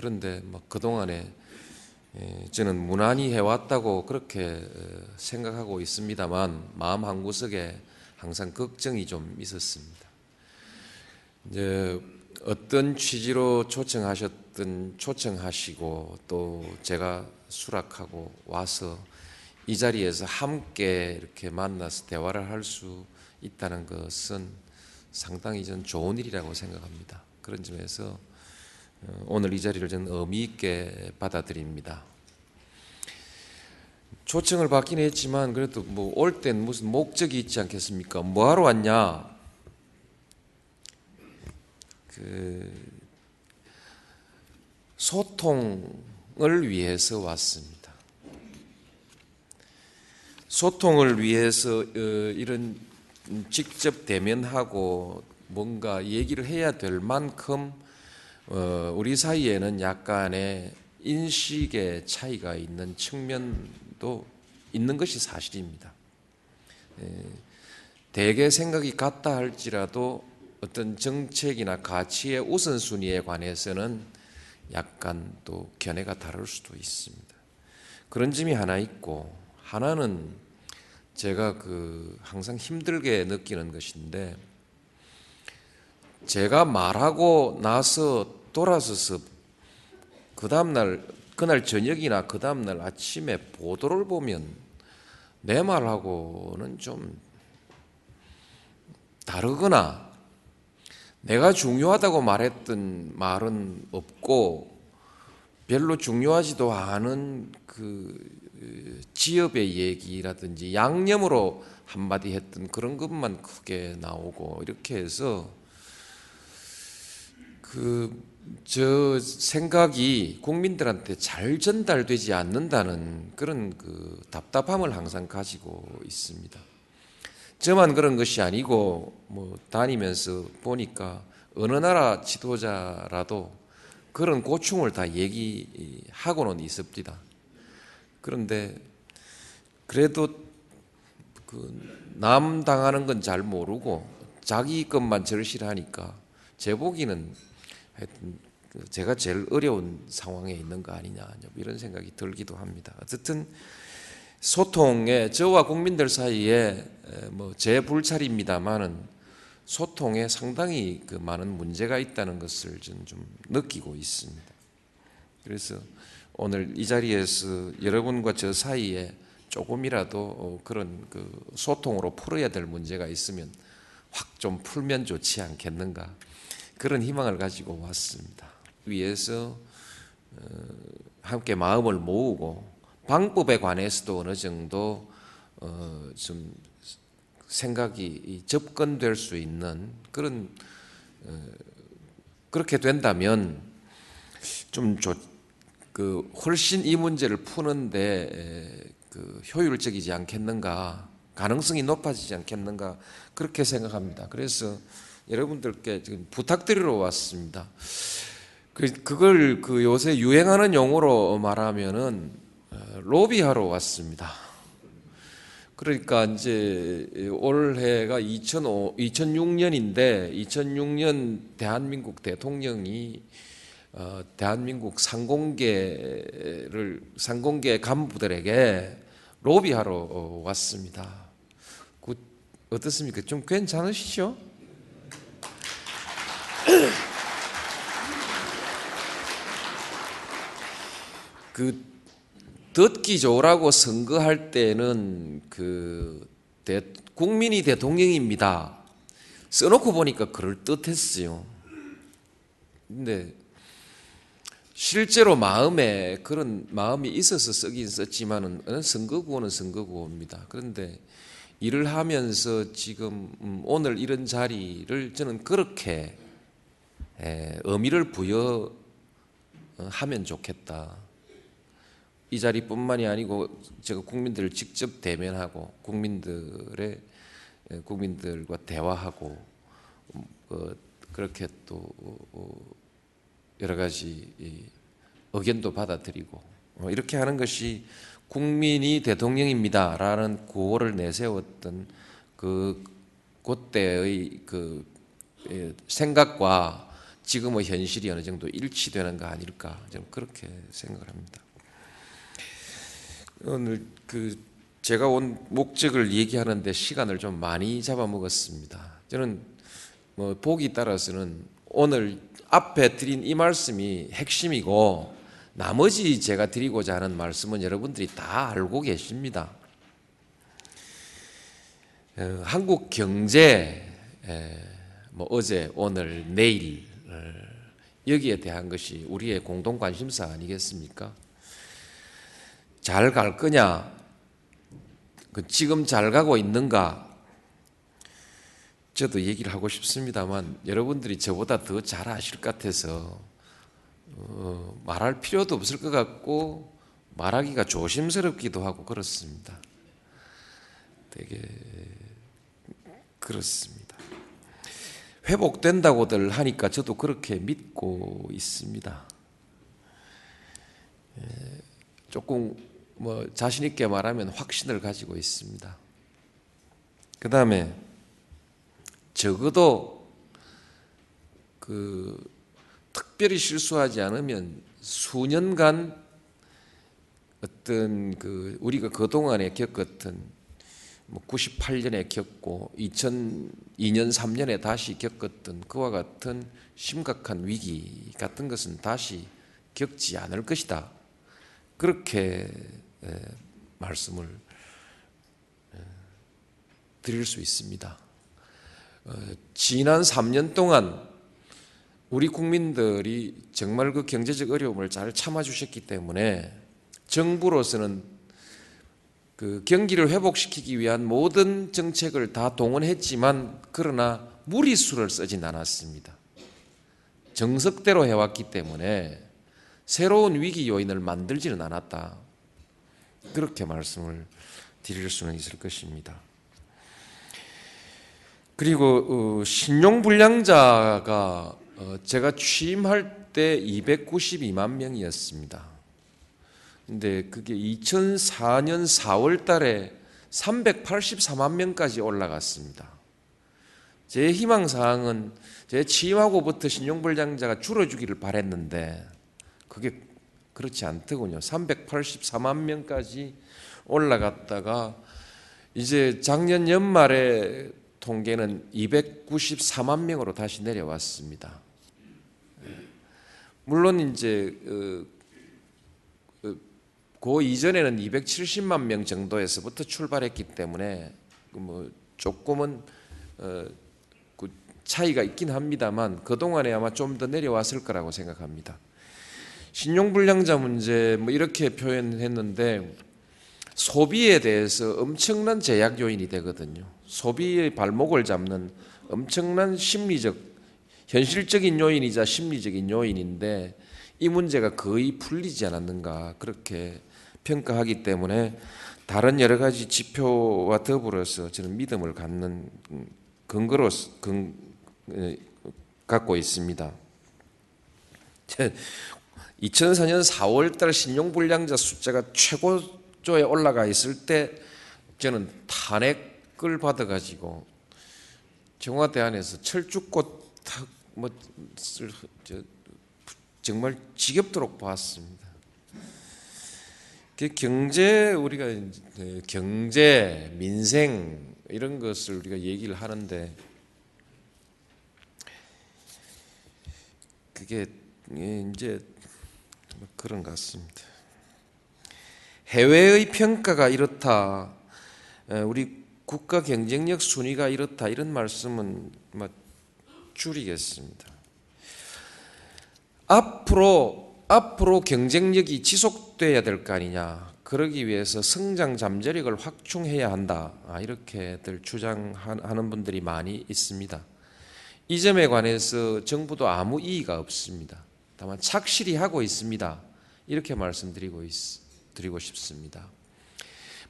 그런데 뭐 그동안에 예, 저는 무난히 해왔다고 그렇게 어, 생각하고 있습니다만 마음 한구석에 항상 걱정이 좀 있었습니다. 이제 어떤 취지로 초청하셨든 초청하시고 또 제가 수락하고 와서 이 자리에서 함께 이렇게 만나서 대화를 할 수 있다는 것은 상당히 전 좋은 일이라고 생각합니다. 그런 점에서 어, 오늘 이 자리를 저는 의미 있게 받아들입니다. 초청을 받긴 했지만 그래도 뭐 올 땐 무슨 목적이 있지 않겠습니까? 뭐 하러 왔냐? 그 소통을 위해서 왔습니다. 소통을 위해서 어, 이런 직접 대면하고 뭔가 얘기를 해야 될 만큼 어, 우리 사이에는 약간의 인식의 차이가 있는 측면도 있는 것이 사실입니다. 대개 생각이 같다 할지라도 어떤 정책이나 가치의 우선순위에 관해서는 약간 또 견해가 다를 수도 있습니다. 그런 점이 하나 있고 하나는 제가 그 항상 힘들게 느끼는 것인데 제가 말하고 나서 돌아서서 그 다음날 그날 저녁이나 그 다음날 아침에 보도를 보면 내 말하고는 좀 다르거나 내가 중요하다고 말했던 말은 없고 별로 중요하지도 않은 그 지역의 얘기라든지 양념으로 한마디 했던 그런 것만 크게 나오고 이렇게 해서 그 저 생각이 국민들한테 잘 전달되지 않는다는 그런 그 답답함을 항상 가지고 있습니다. 저만 그런 것이 아니고 뭐 다니면서 보니까 어느 나라 지도자라도 그런 고충을 다 얘기하고는 있습니다. 그런데 그래도 그 남 당하는 건 잘 모르고 자기 것만 절실하니까 제 보기는 제가 제일 어려운 상황에 있는 거 아니냐 이런 생각이 들기도 합니다. 어쨌든 소통에 저와 국민들 사이에 뭐 제 불찰입니다만은 소통에 상당히 그 많은 문제가 있다는 것을 저는 좀 느끼고 있습니다. 그래서 오늘 이 자리에서 여러분과 저 사이에 조금이라도 어, 그런 그 소통으로 풀어야 될 문제가 있으면 확 좀 풀면 좋지 않겠는가 그런 희망을 가지고 왔습니다. 위해서 어, 함께 마음을 모으고 방법에 관해서도 어느 정도 어, 좀 생각이 접근될 수 있는 그런 그렇게 된다면 좀그 훨씬 이 문제를 푸는데 그 효율적이지 않겠는가, 가능성이 높아지지 않겠는가 그렇게 생각합니다. 그래서 여러분들께 지금 부탁드리러 왔습니다. 그 그걸 그 요새 유행하는 용어로 말하면은 어, 로비하러 왔습니다. 그러니까 이제 올해가 2005, 2006년인데 2006년 대한민국 대통령이 어, 대한민국 상공계를 상공계 간부들에게 로비하러 어, 왔습니다. 그, 어떻습니까? 좀 괜찮으시죠? 그 듣기 좋으라고 선거할 때는 그 대, 국민이 대통령입니다. 써놓고 보니까 그럴 듯했어요. 근데 실제로 마음에 그런 마음이 있어서 쓰긴 썼지만은 선거구호는 선거구호입니다. 그런데 일을 하면서 지금 음, 오늘 이런 자리를 저는 그렇게 의미를 부여 어, 하면 좋겠다. 이 자리뿐만이 아니고 제가 국민들을 직접 대면하고 국민들의 에, 국민들과 대화하고 음, 어, 그렇게 또 어, 여러 가지 이 의견도 받아들이고 어, 이렇게 하는 것이 국민이 대통령입니다라는 구호를 내세웠던 그 그때의 그 예, 생각과 지금의 현실이 어느 정도 일치되는 거 아닐까 저는 그렇게 생각을 합니다. 오늘 그 제가 온 목적을 얘기하는데 시간을 좀 많이 잡아먹었습니다. 저는 뭐 보기 따라서는 오늘 앞에 드린 이 말씀이 핵심이고 나머지 제가 드리고자 하는 말씀은 여러분들이 다 알고 계십니다. 어, 한국 경제 에, 뭐 어제 오늘 내일 어, 여기에 대한 것이 우리의 공동 관심사 아니겠습니까? 잘 갈 거냐? 그 지금 잘 가고 있는가? 저도 얘기를 하고 싶습니다만 여러분들이 저보다 더 잘 아실 것 같아서 어, 말할 필요도 없을 것 같고 말하기가 조심스럽기도 하고 그렇습니다. 되게 그렇습니다. 회복된다고들 하니까 저도 그렇게 믿고 있습니다. 예, 조금 뭐 자신 있게 말하면 확신을 가지고 있습니다. 그 다음에 적어도 그 특별히 실수하지 않으면 수년간 어떤 그 우리가 그 동안에 겪었던 뭐 98년에 겪고 2002년 3년에 다시 겪었던 그와 같은 심각한 위기 같은 것은 다시 겪지 않을 것이다. 그렇게 말씀을 드릴 수 있습니다. 어, 지난 3년 동안 우리 국민들이 정말 그 경제적 어려움을 잘 참아주셨기 때문에 정부로서는 그 경기를 회복시키기 위한 모든 정책을 다 동원했지만 그러나 무리수를 쓰진 않았습니다. 정석대로 해왔기 때문에 새로운 위기 요인을 만들지는 않았다. 그렇게 말씀을 드릴 수는 있을 것입니다. 그리고 어, 신용불량자가 어, 제가 취임할 때 292만 명이었습니다. 근데 그게 2004년 4월 달에 384만 명까지 올라갔습니다. 제 희망 사항은 제 취임하고부터 신용불량자가 줄어주기를 바랬는데 그게 그렇지 않더군요. 384만 명까지 올라갔다가 이제 작년 연말에 통계는 294만 명으로 다시 내려왔습니다. 물론 이제 어, 어, 그 이전에는 270만 명 정도에서부터 출발했기 때문에 뭐 조금은 어, 그 차이가 있긴 합니다만 그 동안에 아마 좀 더 내려왔을 거라고 생각합니다. 신용불량자 문제 뭐 이렇게 표현했는데 소비에 대해서 엄청난 제약 요인이 되거든요. 소비의 발목을 잡는 엄청난 심리적, 현실적인 요인이자 심리적인 요인인데 이 문제가 거의 풀리지 않았는가 그렇게 평가하기 때문에 다른 여러 가지 지표와 더불어서 저는 믿음을 갖는 근거로 근, 갖고 있습니다. 2004년 4월달 신용불량자 숫자가 최고조에 올라가 있을 때 저는 탄핵을 받아가지고 청와대 안에서 철쭉꽃 뭐 정말 지겹도록 봤습니다. 그 경제 우리가 경제 민생 이런 것을 우리가 얘기를 하는데 그게 이제 그런 것 같습니다. 해외의 평가가 이렇다. 우리 국가 경쟁력 순위가 이렇다. 이런 말씀은 뭐 줄이겠습니다. 앞으로 앞으로 경쟁력이 지속돼야 될 거 아니냐. 그러기 위해서 성장 잠재력을 확충해야 한다. 아, 이렇게들 주장하는 분들이 많이 있습니다. 이 점에 관해서 정부도 아무 이의가 없습니다. 다만 착실히 하고 있습니다. 이렇게 말씀드리고 있, 드리고 싶습니다.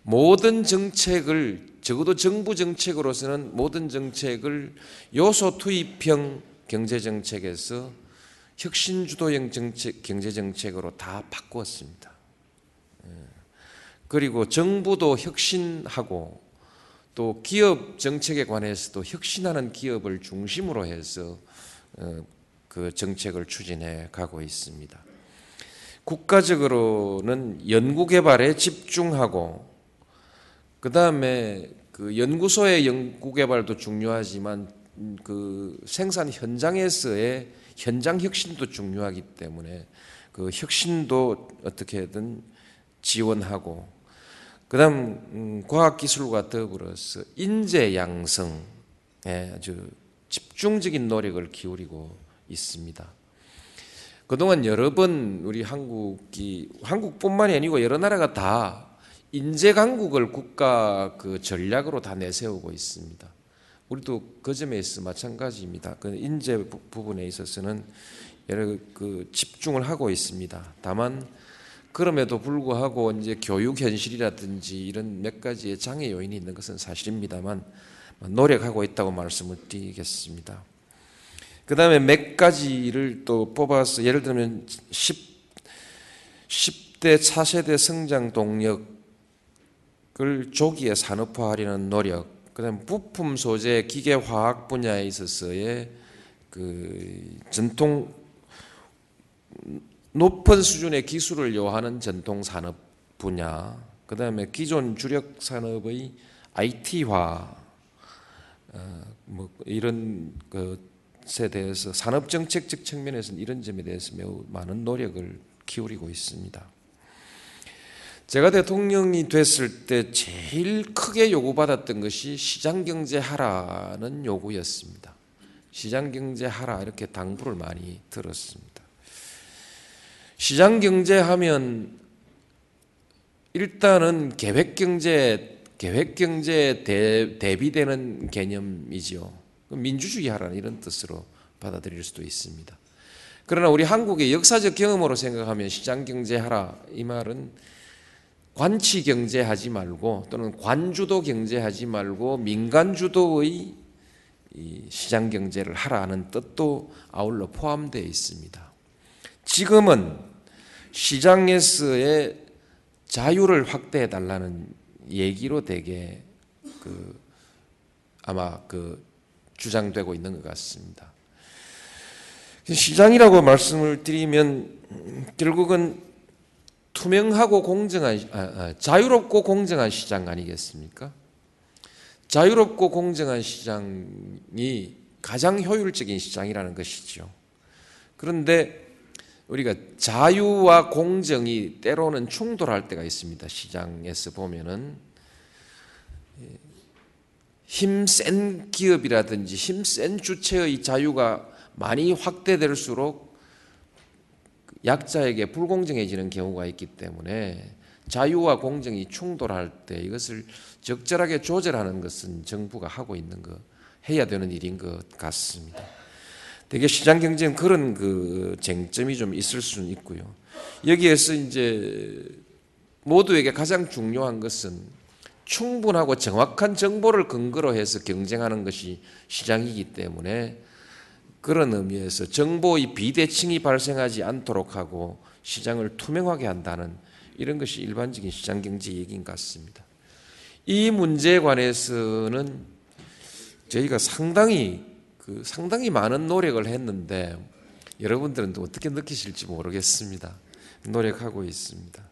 모든 정책을 적어도 정부 정책으로서는 모든 정책을 요소 투입형 경제 정책에서 혁신 주도형 정책 경제 정책으로 다 바꾸었습니다. 예. 그리고 정부도 혁신하고 또 기업 정책에 관해서도 혁신하는 기업을 중심으로 해서 어, 그 정책을 추진해 가고 있습니다. 국가적으로는 연구 개발에 집중하고 그 다음에 그 연구소의 연구 개발도 중요하지만 그 생산 현장에서의 현장 혁신도 중요하기 때문에 그 혁신도 어떻게든 지원하고 그다음 음, 과학기술과 더불어서 인재 양성에 아주 집중적인 노력을 기울이고 있습니다. 그동안 여러 번 우리 한국이 한국뿐만이 아니고 여러 나라가 다 인재 강국을 국가 그 전략으로 다 내세우고 있습니다. 우리도 그 점에 있어 마찬가지입니다. 그 인재 부분에 있어서는 여러 그 집중을 하고 있습니다. 다만 그럼에도 불구하고 이제 교육 현실이라든지 이런 몇 가지의 장애 요인이 있는 것은 사실입니다만 노력하고 있다고 말씀을 드리겠습니다. 그 다음에 몇 가지를 또 뽑아서 예를 들면 10, 10대 차세대 성장 동력을 조기에 산업화하려는 노력, 그 다음에 부품 소재 기계 화학 분야에 있어서의 그 전통 높은 수준의 기술을 요하는 전통 산업 분야, 그 다음에 기존 주력 산업의 IT화, 어, 뭐 이런 것에 대해서 산업 정책적 측면에서는 이런 점에 대해서 매우 많은 노력을 기울이고 있습니다. 제가 대통령이 됐을 때 제일 크게 요구받았던 것이 시장 경제 하라는 요구였습니다. 시장 경제 하라 이렇게 당부를 많이 들었습니다. 시장 경제 하면 일단은 계획 경제 계획 경제에 대비되는 개념이지요. 민주주의 하라는 이런 뜻으로 받아들일 수도 있습니다. 그러나 우리 한국의 역사적 경험으로 생각하면 시장 경제 하라 이 말은 관치 경제하지 말고 또는 관주도 경제하지 말고 민간 주도의 시장 경제를 하라는 뜻도 아울러 포함되어 있습니다. 지금은 시장에서의 자유를 확대해 달라는 얘기로 되게 그 아마 그 주장되고 있는 것 같습니다. 시장이라고 말씀을 드리면 결국은 투명하고 공정한 아, 아, 자유롭고 공정한 시장 아니겠습니까? 자유롭고 공정한 시장이 가장 효율적인 시장이라는 것이죠. 그런데 우리가 자유와 공정이 때로는 충돌할 때가 있습니다. 시장에서 보면은 힘 센 기업이라든지 힘 센 주체의 자유가 많이 확대될수록 약자에게 불공정해지는 경우가 있기 때문에 자유와 공정이 충돌할 때 이것을 적절하게 조절하는 것은 정부가 하고 있는 것, 해야 되는 일인 것 같습니다. 되게 시장 경쟁 그런 그 쟁점이 좀 있을 수는 있고요. 여기에서 이제 모두에게 가장 중요한 것은 충분하고 정확한 정보를 근거로 해서 경쟁하는 것이 시장이기 때문에 그런 의미에서 정보의 비대칭이 발생하지 않도록 하고 시장을 투명하게 한다는 이런 것이 일반적인 시장 경제 얘기인 것 같습니다. 이 문제에 관해서는 저희가 상당히 그 상당히 많은 노력을 했는데 여러분들은 또 어떻게 느끼실지 모르겠습니다. 노력하고 있습니다.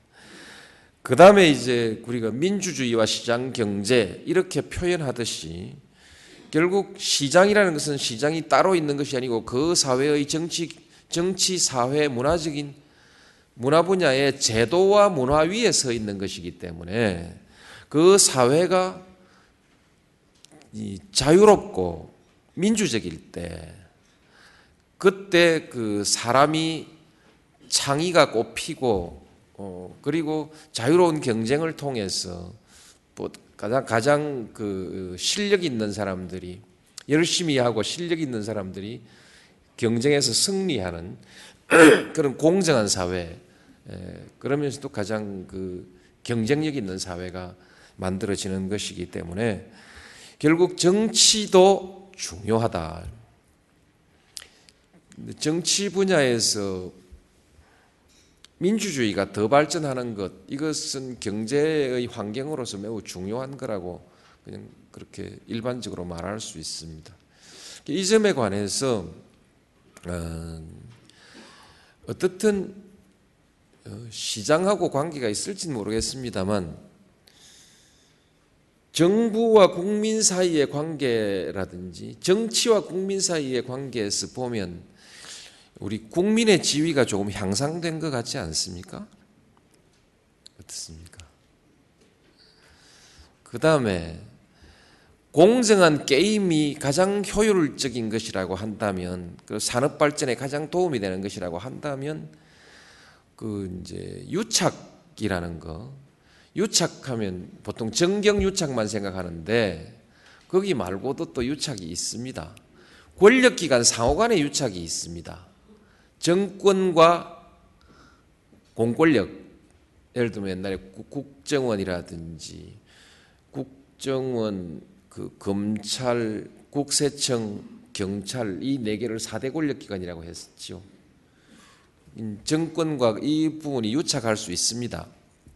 그 다음에 이제 우리가 민주주의와 시장 경제 이렇게 표현하듯이 결국 시장이라는 것은 시장이 따로 있는 것이 아니고 그 사회의 정치, 정치, 사회, 문화적인 문화 분야의 제도와 문화 위에 서 있는 것이기 때문에 그 사회가 자유롭고 민주적일 때 그때 그 사람이 창의가 꽃피고 어 그리고 자유로운 경쟁을 통해서 뭐 가장 가장 그 실력 있는 사람들이 열심히 하고 실력 있는 사람들이 경쟁에서 승리하는 그런 공정한 사회 에, 그러면서도 가장 그 경쟁력 있는 사회가 만들어지는 것이기 때문에 결국 정치도 중요하다. 정치 분야에서 민주주의가 더 발전하는 것 이것은 경제의 환경으로서 매우 중요한 거라고 그냥 그렇게 일반적으로 말할 수 있습니다. 이 점에 관해서 어, 어떻든 어, 시장하고 관계가 있을지는 모르겠습니다만 정부와 국민 사이의 관계라든지 정치와 국민 사이의 관계에서 보면 우리 국민의 지위가 조금 향상된 것 같지 않습니까? 어떻습니까? 그 다음에 공정한 게임이 가장 효율적인 것이라고 한다면, 그 산업 발전에 가장 도움이 되는 것이라고 한다면, 그 이제 유착이라는 거, 유착하면 보통 정경 유착만 생각하는데 거기 말고도 또 유착이 있습니다. 권력기관 상호 간의 유착이 있습니다. 정권과 공권력, 예를 들면 옛날에 국정원이라든지 국정원, 그 검찰, 국세청, 경찰 이 네 개를 사대 권력기관이라고 했죠. 정권과 이 부분이 유착할 수 있습니다.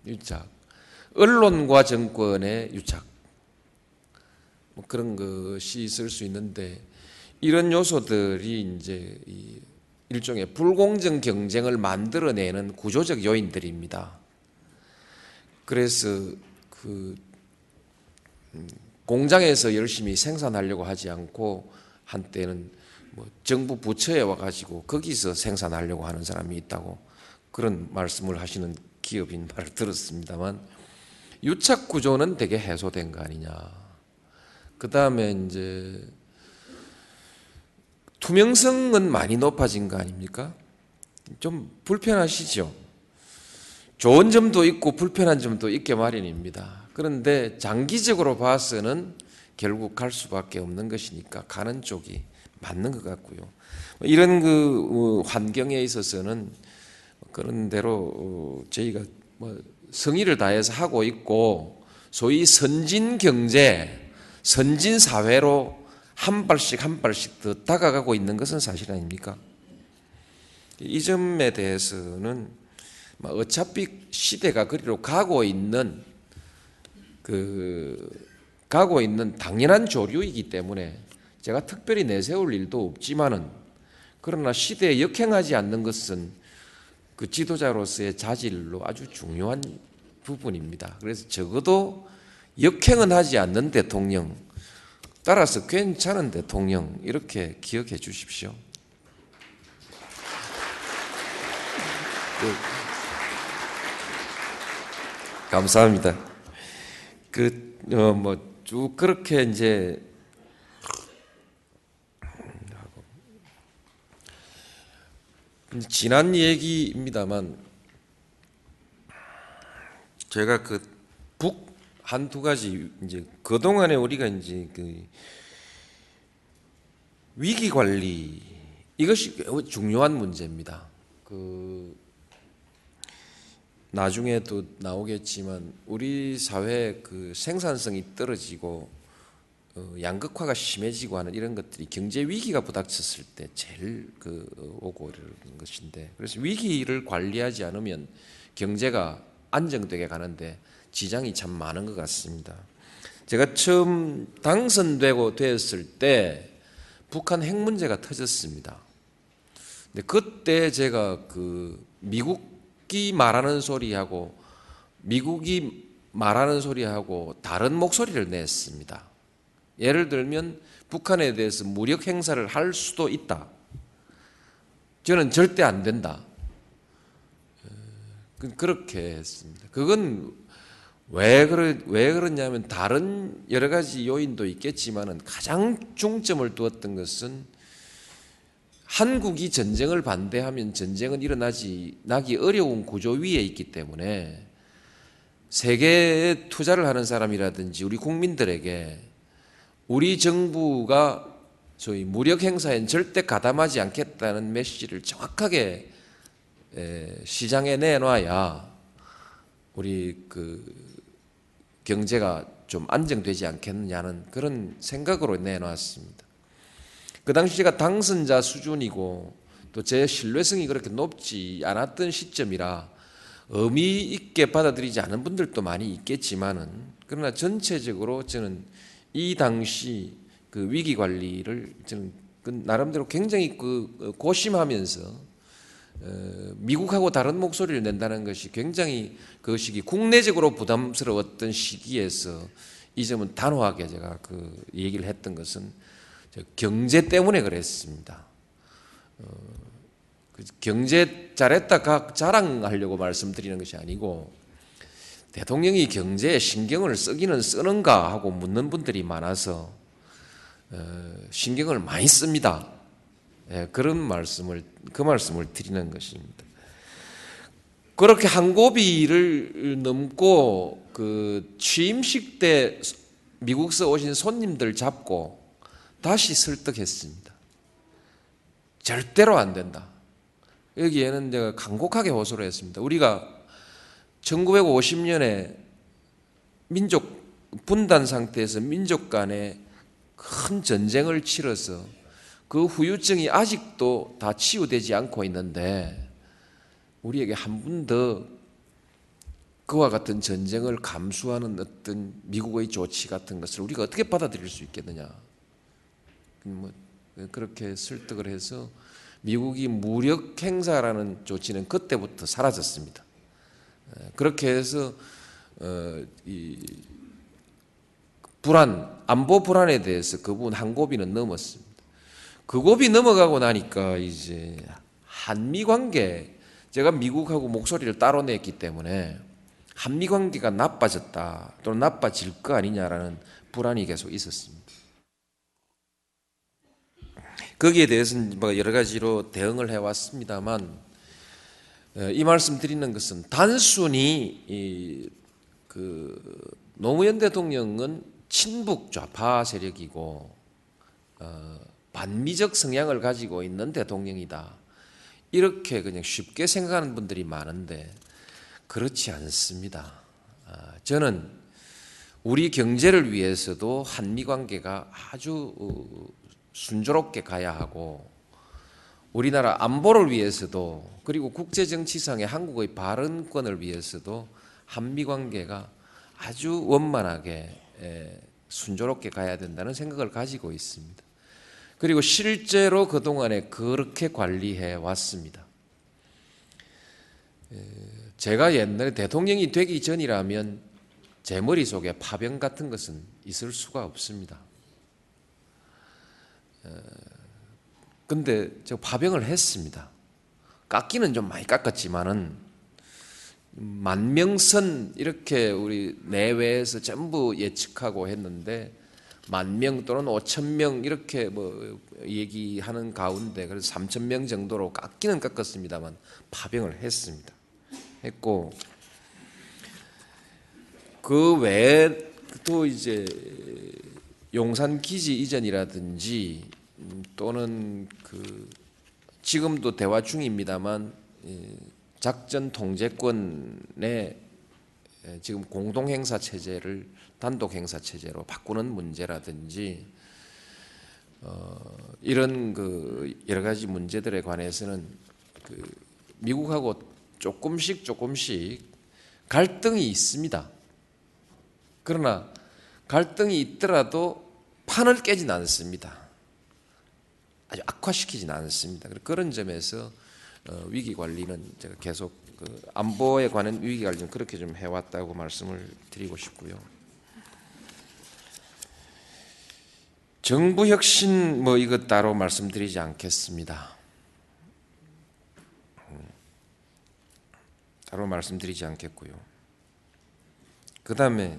유착. 언론과 정권의 유착. 뭐 그런 것이 있을 수 있는데 이런 요소들이 이제 일종의 불공정 경쟁을 만들어내는 구조적 요인들입니다. 그래서 그 음, 공장에서 열심히 생산하려고 하지 않고 한때는 뭐 정부 부처에 와가지고 거기서 생산하려고 하는 사람이 있다고 그런 말씀을 하시는 기업인 말을 들었습니다만 유착 구조는 되게 해소된 거 아니냐. 그 다음에 이제 투명성은 많이 높아진 거 아닙니까? 좀 불편하시죠? 좋은 점도 있고 불편한 점도 있게 마련입니다. 그런데 장기적으로 봐서는 결국 갈 수밖에 없는 것이니까 가는 쪽이 맞는 것 같고요. 이런 그 어, 환경에 있어서는 그런 대로 어, 저희가 뭐 성의를 다해서 하고 있고 소위 선진 경제, 선진 사회로 한 발씩 한 발씩 더 다가가고 있는 것은 사실 아닙니까? 이 점에 대해서는 뭐 어차피 시대가 그리로 가고 있는 그 가고 있는 당연한 조류이기 때문에 제가 특별히 내세울 일도 없지만은 그러나 시대에 역행하지 않는 것은 그 지도자로서의 자질로 아주 중요한 부분입니다. 그래서 적어도 역행은 하지 않는 대통령, 따라서 괜찮은 대통령 이렇게 기억해 주십시오. 그, 감사합니다. 그, 어, 뭐, 쭉 그렇게 이제, 지난 얘기입니다만, 제가 그북 한 두 가지 이제 그 동안에 우리가 이제 그 위기 관리 이것이 중요한 문제입니다. 그 나중에도 나오겠지만 우리 사회 그 생산성이 떨어지고 어, 양극화가 심해지고 하는 이런 것들이 경제 위기가 부닥쳤을 때 제일 그 오고 이러는 것인데 그래서 위기를 관리하지 않으면 경제가 안정되게 가는데 지장이 참 많은 것 같습니다. 제가 처음 당선되고 되었을 때 북한 핵 문제가 터졌습니다. 근데 그때 제가 그 미국이 말하는 소리하고 미국이 말하는 소리하고 다른 목소리를 냈습니다. 예를 들면 북한에 대해서 무력 행사를 할 수도 있다. 저는 절대 안 된다. 그, 그렇게 했습니다. 그건 왜, 그러, 왜 그러냐면 다른 여러 가지 요인도 있겠지만은 가장 중점을 두었던 것은 한국이 전쟁을 반대하면 전쟁은 일어나지, 나기 어려운 구조 위에 있기 때문에 세계에 투자를 하는 사람이라든지 우리 국민들에게 우리 정부가 소위 무력 행사엔 절대 가담하지 않겠다는 메시지를 정확하게 에, 시장에 내놔야 우리 그 경제가 좀 안정되지 않겠느냐는 그런 생각으로 내놨습니다. 그 당시 제가 당선자 수준이고 또 제 신뢰성이 그렇게 높지 않았던 시점이라 의미 있게 받아들이지 않은 분들도 많이 있겠지만은 그러나 전체적으로 저는 이 당시 그 위기 관리를 저는 그 나름대로 굉장히 그 고심하면서 어, 미국하고 다른 목소리를 낸다는 것이 굉장히 그 시기 국내적으로 부담스러웠던 시기에서 이 점은 단호하게 제가 그 얘기를 했던 것은 경제 때문에 그랬습니다. 어, 그 경제 잘했다 각 자랑하려고 말씀드리는 것이 아니고 대통령이 경제에 신경을 쓰기는 쓰는가 하고 묻는 분들이 많아서 어, 신경을 많이 씁니다. 예, 그런 말씀을 그 말씀을 드리는 것입니다. 그렇게 한 고비를 넘고 그 취임식 때 미국서 오신 손님들 잡고 다시 설득했습니다. 절대로 안 된다. 여기에는 제가 간곡하게 호소를 했습니다. 우리가 1950년에 민족 분단 상태에서 민족 간에 큰 전쟁을 치러서 그 후유증이 아직도 다 치유되지 않고 있는데 우리에게 한 번 더 그와 같은 전쟁을 감수하는 어떤 미국의 조치 같은 것을 우리가 어떻게 받아들일 수 있겠느냐. 뭐 그렇게 설득을 해서 미국이 무력 행사라는 조치는 그때부터 사라졌습니다. 그렇게 해서 어, 이 불안 안보 불안에 대해서 그 부분 한 고비는 넘었습니다. 그 고비 넘어가고 나니까 이제 한미 관계 제가 미국하고 목소리를 따로 냈기 때문에 한미 관계가 나빠졌다 또는 나빠질 거 아니냐라는 불안이 계속 있었습니다. 거기에 대해서는 뭐 여러 가지로 대응을 해왔습니다만 어, 이 말씀 드리는 것은 단순히 그 노무현 대통령은 친북 좌파 세력이고 어, 반미적 성향을 가지고 있는 대통령이다. 이렇게 그냥 쉽게 생각하는 분들이 많은데 그렇지 않습니다. 아, 저는 우리 경제를 위해서도 한미 관계가 아주 어, 순조롭게 가야 하고 우리나라 안보를 위해서도 그리고 국제 정치상의 한국의 발언권을 위해서도 한미 관계가 아주 원만하게 순조롭게 가야 된다는 생각을 가지고 있습니다. 그리고 실제로 그동안에 그렇게 관리해 왔습니다. 제가 옛날에 대통령이 되기 전이라면 제 머릿속에 파병 같은 것은 있을 수가 없습니다. 근데 저 파병을 했습니다. 깎기는 좀 많이 깎았지만은 만명선 이렇게 우리 내외에서 전부 예측하고 했는데 만 명 또는 오천 명 이렇게 뭐 얘기하는 가운데 그래서 삼천 명 정도로 깎기는 깎았습니다만 파병을 했습니다. 했고 그 외에 또 이제 용산 기지 이전이라든지 또는 그 지금도 대화 중입니다만 작전 통제권의 지금 공동 행사 체제를 단독 행사 체제로 바꾸는 문제라든지 어, 이런 그 여러 가지 문제들에 관해서는 그 미국하고 조금씩 조금씩 갈등이 있습니다. 그러나 갈등이 있더라도 판을 깨진 않습니다. 아주 악화시키진 않습니다. 그런 점에서 어, 위기 관리는 제가 계속 그 안보에 관한 위기 관리는 그렇게 좀 해왔다고 말씀을 드리고 싶고요. 정부 혁신 뭐 이것 따로 말씀드리지 않겠습니다. 음, 따로 말씀드리지 않겠고요. 그 다음에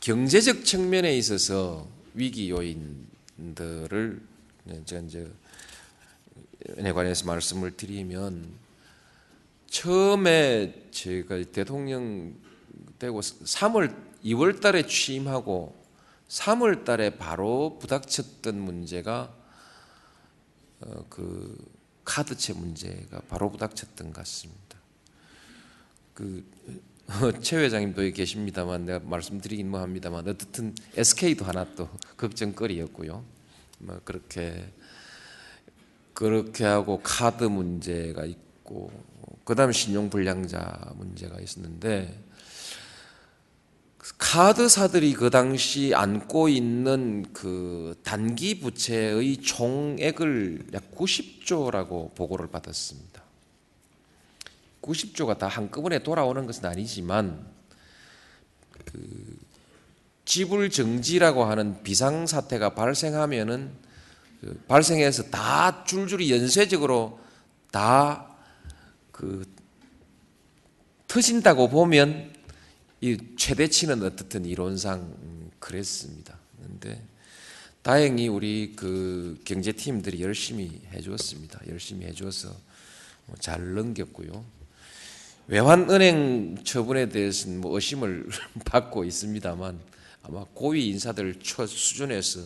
경제적 측면에 있어서 위기 요인들을 제가 이제 에 관해서 말씀을 드리면 처음에 제가 대통령 되고 3월 2월 달에 취임하고 3월 달에 바로 부닥쳤던 문제가 어, 그 카드채 문제가 바로 부닥쳤던 것 같습니다. 그 최 회장님도 계십니다만 내가 말씀드리긴 뭐 합니다만 어떻든 SK도 하나 또 걱정거리였고요. 뭐 그렇게 그렇게 하고 카드 문제가 있고 그다음 신용 불량자 문제가 있었는데 카드사들이 그 당시 안고 있는 그 단기 부채의 총액을 약 90조라고 보고를 받았습니다. 90조가 다 한꺼번에 돌아오는 것은 아니지만 그 지불 정지라고 하는 비상 사태가 발생하면은 그 발생해서 다 줄줄이 연쇄적으로 다 그 터진다고 보면 이 최대치는 어떻든 이론상 음, 그랬습니다. 그런데 다행히 우리 그 경제팀들이 열심히 해주었습니다. 열심히 해주어서 뭐잘 넘겼고요. 외환은행 처분에 대해서는 뭐 의심을 받고 있습니다만 아마 고위 인사들 첫 수준에서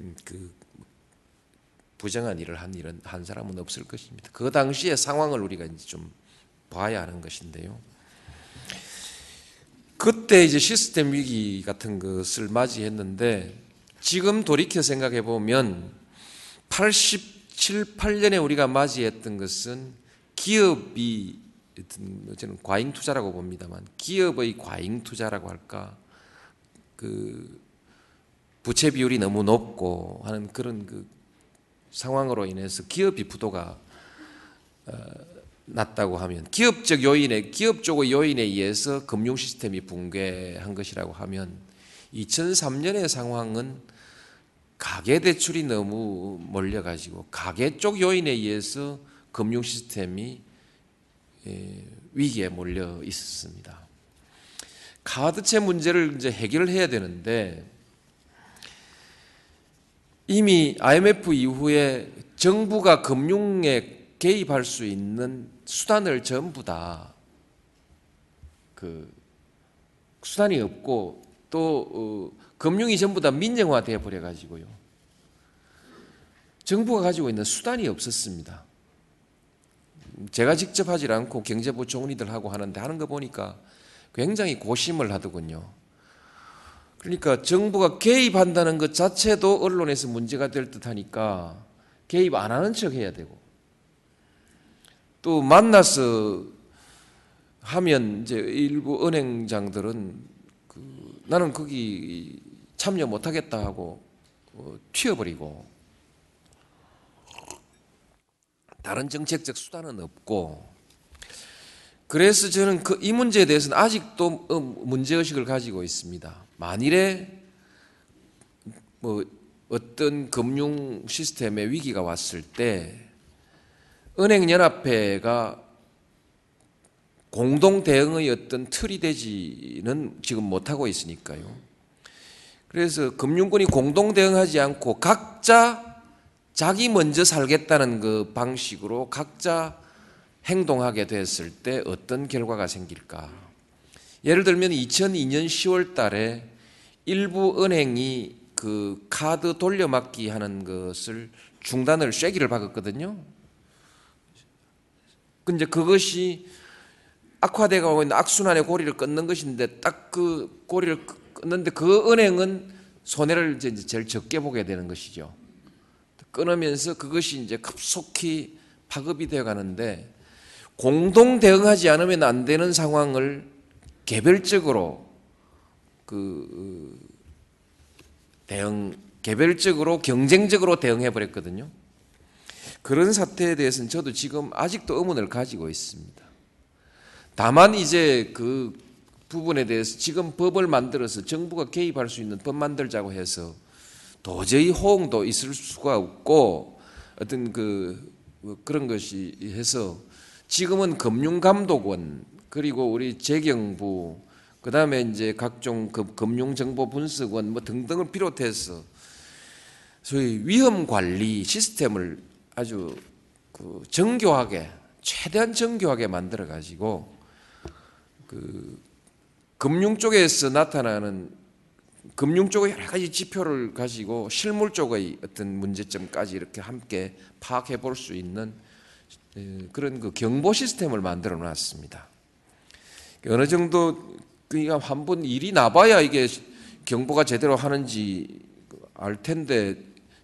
음, 그 부정한 일을 한 일은 한 사람은 없을 것입니다. 그 당시의 상황을 우리가 이제 좀 봐야 하는 것인데요. 그때 이제 시스템 위기 같은 것을 맞이했는데 지금 돌이켜 생각해 보면 87, 8년에 우리가 맞이했던 것은 기업이 저는 과잉 투자라고 봅니다만 기업의 과잉 투자라고 할까? 그 부채 비율이 너무 높고 하는 그런 그 상황으로 인해서 기업이 부도가 어, 났다고 하면 기업적 요인에 기업 쪽의 요인에 의해서 금융 시스템이 붕괴한 것이라고 하면 2003년의 상황은 가계 대출이 너무 몰려 가지고 가계 쪽 요인에 의해서 금융 시스템이 예, 위기에 몰려 있었습니다. 카드채 문제를 이제 해결해야 되는데 이미 IMF 이후에 정부가 금융에 개입할 수 있는 수단을 전부 다 그 수단이 없고 또 어, 금융이 전부 다 민영화되어 버려 가지고요. 정부가 가지고 있는 수단이 없었습니다. 제가 직접 하질 않고 경제부 총리들하고 하는데 하는 거 보니까 굉장히 고심을 하더군요. 그러니까 정부가 개입한다는 것 자체도 언론에서 문제가 될 듯 하니까 개입 안 하는 척 해야 되고 또 만나서 하면 이제 일부 은행장들은 그 나는 거기 참여 못하겠다 하고 어, 튀어버리고 다른 정책적 수단은 없고 그래서 저는 그 이 문제에 대해서는 아직도 어, 문제 의식을 가지고 있습니다. 만일에 뭐 어떤 금융 시스템에 위기가 왔을 때 은행연합회가 공동 대응의 어떤 틀이 되지는 지금 못하고 있으니까요. 그래서 금융권이 공동 대응하지 않고 각자 자기 먼저 살겠다는 그 방식으로 각자 행동하게 됐을 때 어떤 결과가 생길까? 예를 들면 2002년 10월 달에 일부 은행이 그 카드 돌려막기 하는 것을 중단을 쐐기를 박았거든요. 근데 그것이 악화돼 가고 있는 악순환의 고리를 끊는 것인데 딱 그 고리를 끊는데 그 은행은 손해를 이제 제일 적게 보게 되는 것이죠. 끊으면서 그것이 이제 급속히 파급이 되어 가는데 공동 대응하지 않으면 안 되는 상황을 개별적으로 그 대응 개별적으로 경쟁적으로 대응해 버렸거든요. 그런 사태에 대해서는 저도 지금 아직도 의문을 가지고 있습니다. 다만 이제 그 부분에 대해서 지금 법을 만들어서 정부가 개입할 수 있는 법 만들자고 해서 도저히 호응도 있을 수가 없고 어떤 그 그런 것이 해서 지금은 금융감독원 그리고 우리 재경부 그다음에 이제 각종 금융정보분석원 뭐 등등을 비롯해서 소위 위험 관리 시스템을 아주 그 정교하게 최대한 정교하게 만들어 가지고 그 금융 쪽에서 나타나는 금융 쪽의 여러 가지 지표를 가지고 실물 쪽의 어떤 문제점까지 이렇게 함께 파악해 볼 수 있는 에, 그런 그 경보 시스템을 만들어 놨습니다. 어느 정도 그러니까 한 번 일이 나봐야 이게 경보가 제대로 하는지 알 텐데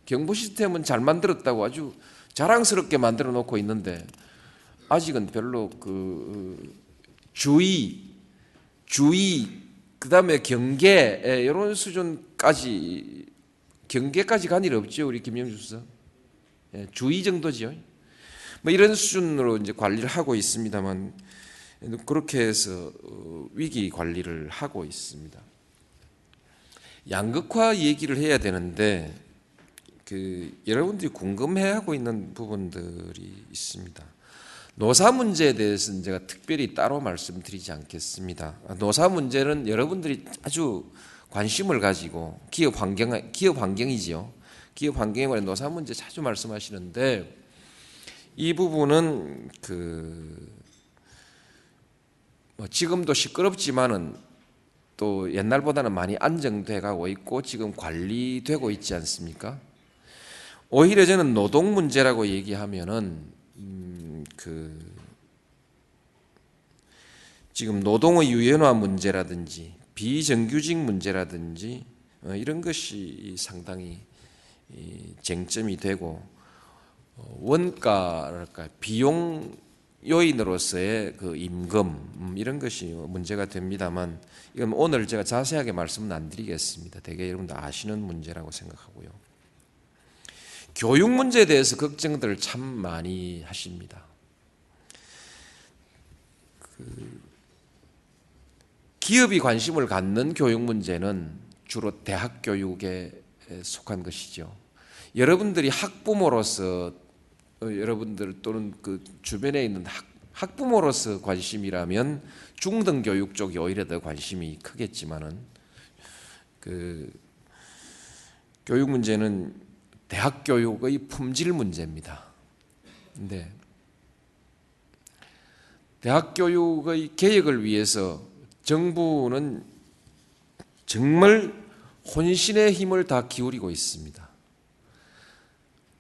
경보 시스템은 잘 만들었다고 아주 자랑스럽게 만들어 놓고 있는데 아직은 별로 그 주의 주의 그 다음에 경계 이런 수준까지 경계까지 간 일 없죠 우리 김영주 수석 예, 주의 정도지요 뭐 이런 수준으로 이제 관리를 하고 있습니다만 그렇게 해서 어, 위기 관리를 하고 있습니다. 양극화 얘기를 해야 되는데 그 여러분들이 궁금해하고 있는 부분들이 있습니다. 노사 문제에 대해서는 제가 특별히 따로 말씀드리지 않겠습니다. 노사 문제는 여러분들이 아주 관심을 가지고 기업 환경 기업 환경이지요. 기업 환경에 관한 노사 문제 자주 말씀하시는데 이 부분은 그 뭐 지금도 시끄럽지만은 또 옛날보다는 많이 안정돼 가고 있고 지금 관리되고 있지 않습니까? 오히려 저는 노동 문제라고 얘기하면은 음, 그 지금 노동의 유연화 문제라든지 비정규직 문제라든지 어, 이런 것이 상당히 쟁점이 되고 어, 원가랄까 비용 요인으로서의 그 임금 음, 이런 것이 문제가 됩니다만 이건 오늘 제가 자세하게 말씀은 안 드리겠습니다. 대개 여러분들 아시는 문제라고 생각하고요. 교육 문제에 대해서 걱정들을 참 많이 하십니다. 그 기업이 관심을 갖는 교육 문제는 주로 대학 교육에 속한 것이죠. 여러분들이 학부모로서 어, 여러분들 또는 그 주변에 있는 학, 학부모로서 관심이라면 중등 교육 쪽이 오히려 더 관심이 크겠지만은 그 교육 문제는 대학 교육의 품질 문제입니다. 근데 대학 교육의 개혁을 위해서 정부는 정말 혼신의 힘을 다 기울이고 있습니다.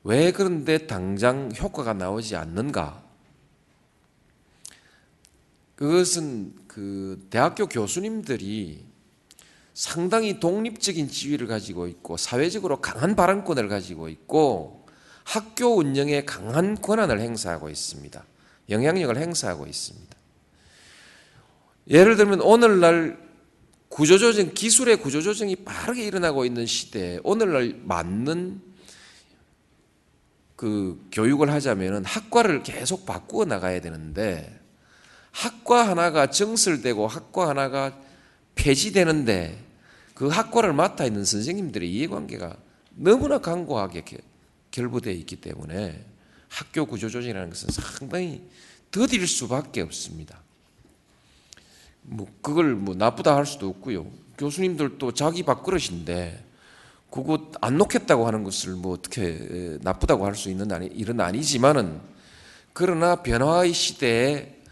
왜 그런데 당장 효과가 나오지 않는가? 그것은 그 대학교 교수님들이 상당히 독립적인 지위를 가지고 있고 사회적으로 강한 발언권을 가지고 있고 학교 운영에 강한 권한을 행사하고 있습니다. 영향력을 행사하고 있습니다. 예를 들면 오늘날 구조조정, 기술의 구조조정이 빠르게 일어나고 있는 시대에 오늘날 맞는 그 교육을 하자면은 학과를 계속 바꾸어 나가야 되는데 학과 하나가 정설되고 학과 하나가 폐지되는데 그 학과를 맡아 있는 선생님들의 이해관계가 너무나 강고하게 결부되어 있기 때문에 학교 구조조정이라는 것은 상당히 더딜 수밖에 없습니다. 뭐 그걸 뭐 나쁘다 할 수도 없고요. 교수님들도 자기 밥그릇인데 그거 안 놓겠다고 하는 것을 뭐 어떻게 나쁘다고 할 수 있는 아니, 일은 아니지만은 그러나 변화의 시대에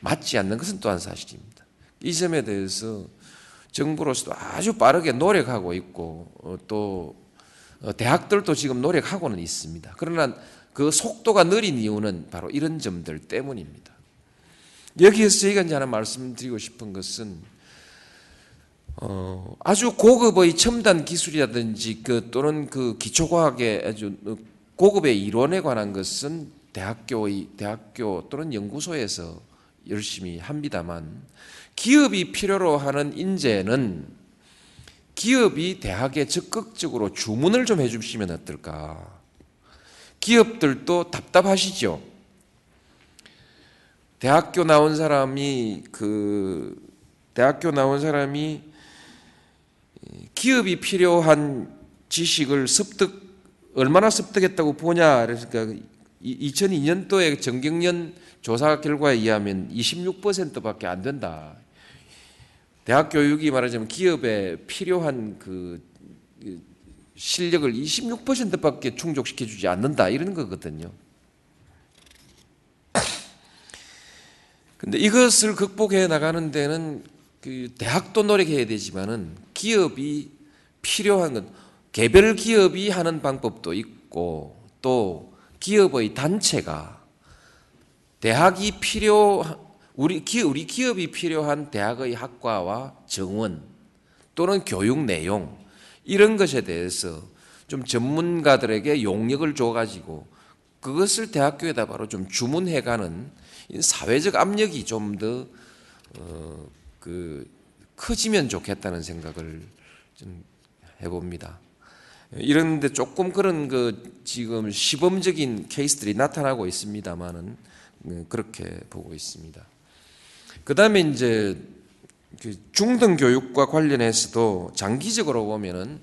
맞지 않는 것은 또한 사실입니다. 이 점에 대해서 정부로서도 아주 빠르게 노력하고 있고 어, 또 어, 대학들도 지금 노력하고는 있습니다. 그러나 그 속도가 느린 이유는 바로 이런 점들 때문입니다. 여기에서 저희가 이제 하나 말씀드리고 싶은 것은 어, 아주 고급의 첨단 기술이라든지 그 또는 그 기초과학의 아주 고급의 이론에 관한 것은 대학교의 대학교 또는 연구소에서 열심히 합니다만 기업이 필요로 하는 인재는 기업이 대학에 적극적으로 주문을 좀 해주시면 어떨까? 기업들도 답답하시죠. 대학교 나온 사람이 그 대학교 나온 사람이 기업이 필요한 지식을 습득 얼마나 습득했다고 보냐 그러니까 2002년도에 정경련 조사 결과에 의하면 26%밖에 안 된다. 대학 교육이 말하자면 기업에 필요한 그 실력을 26%밖에 충족시켜 주지 않는다 이런 거거든요. 근데 이것을 극복해 나가는 데는 그 대학도 노력해야 되지만은 기업이 필요한 건 개별 기업이 하는 방법도 있고 또 기업의 단체가 대학이 필요 우리 기 우리 기업이 필요한 대학의 학과와 정원 또는 교육 내용 이런 것에 대해서 좀 전문가들에게 용역을 줘 가지고 그것을 대학교에다 바로 좀 주문해가는 사회적 압력이 좀 더 어, 그 커지면 좋겠다는 생각을 좀 해봅니다. 이런데 조금 그런 그 지금 시범적인 케이스들이 나타나고 있습니다만은 음, 그렇게 보고 있습니다. 그 다음에 이제 그 중등 교육과 관련해서도 장기적으로 보면은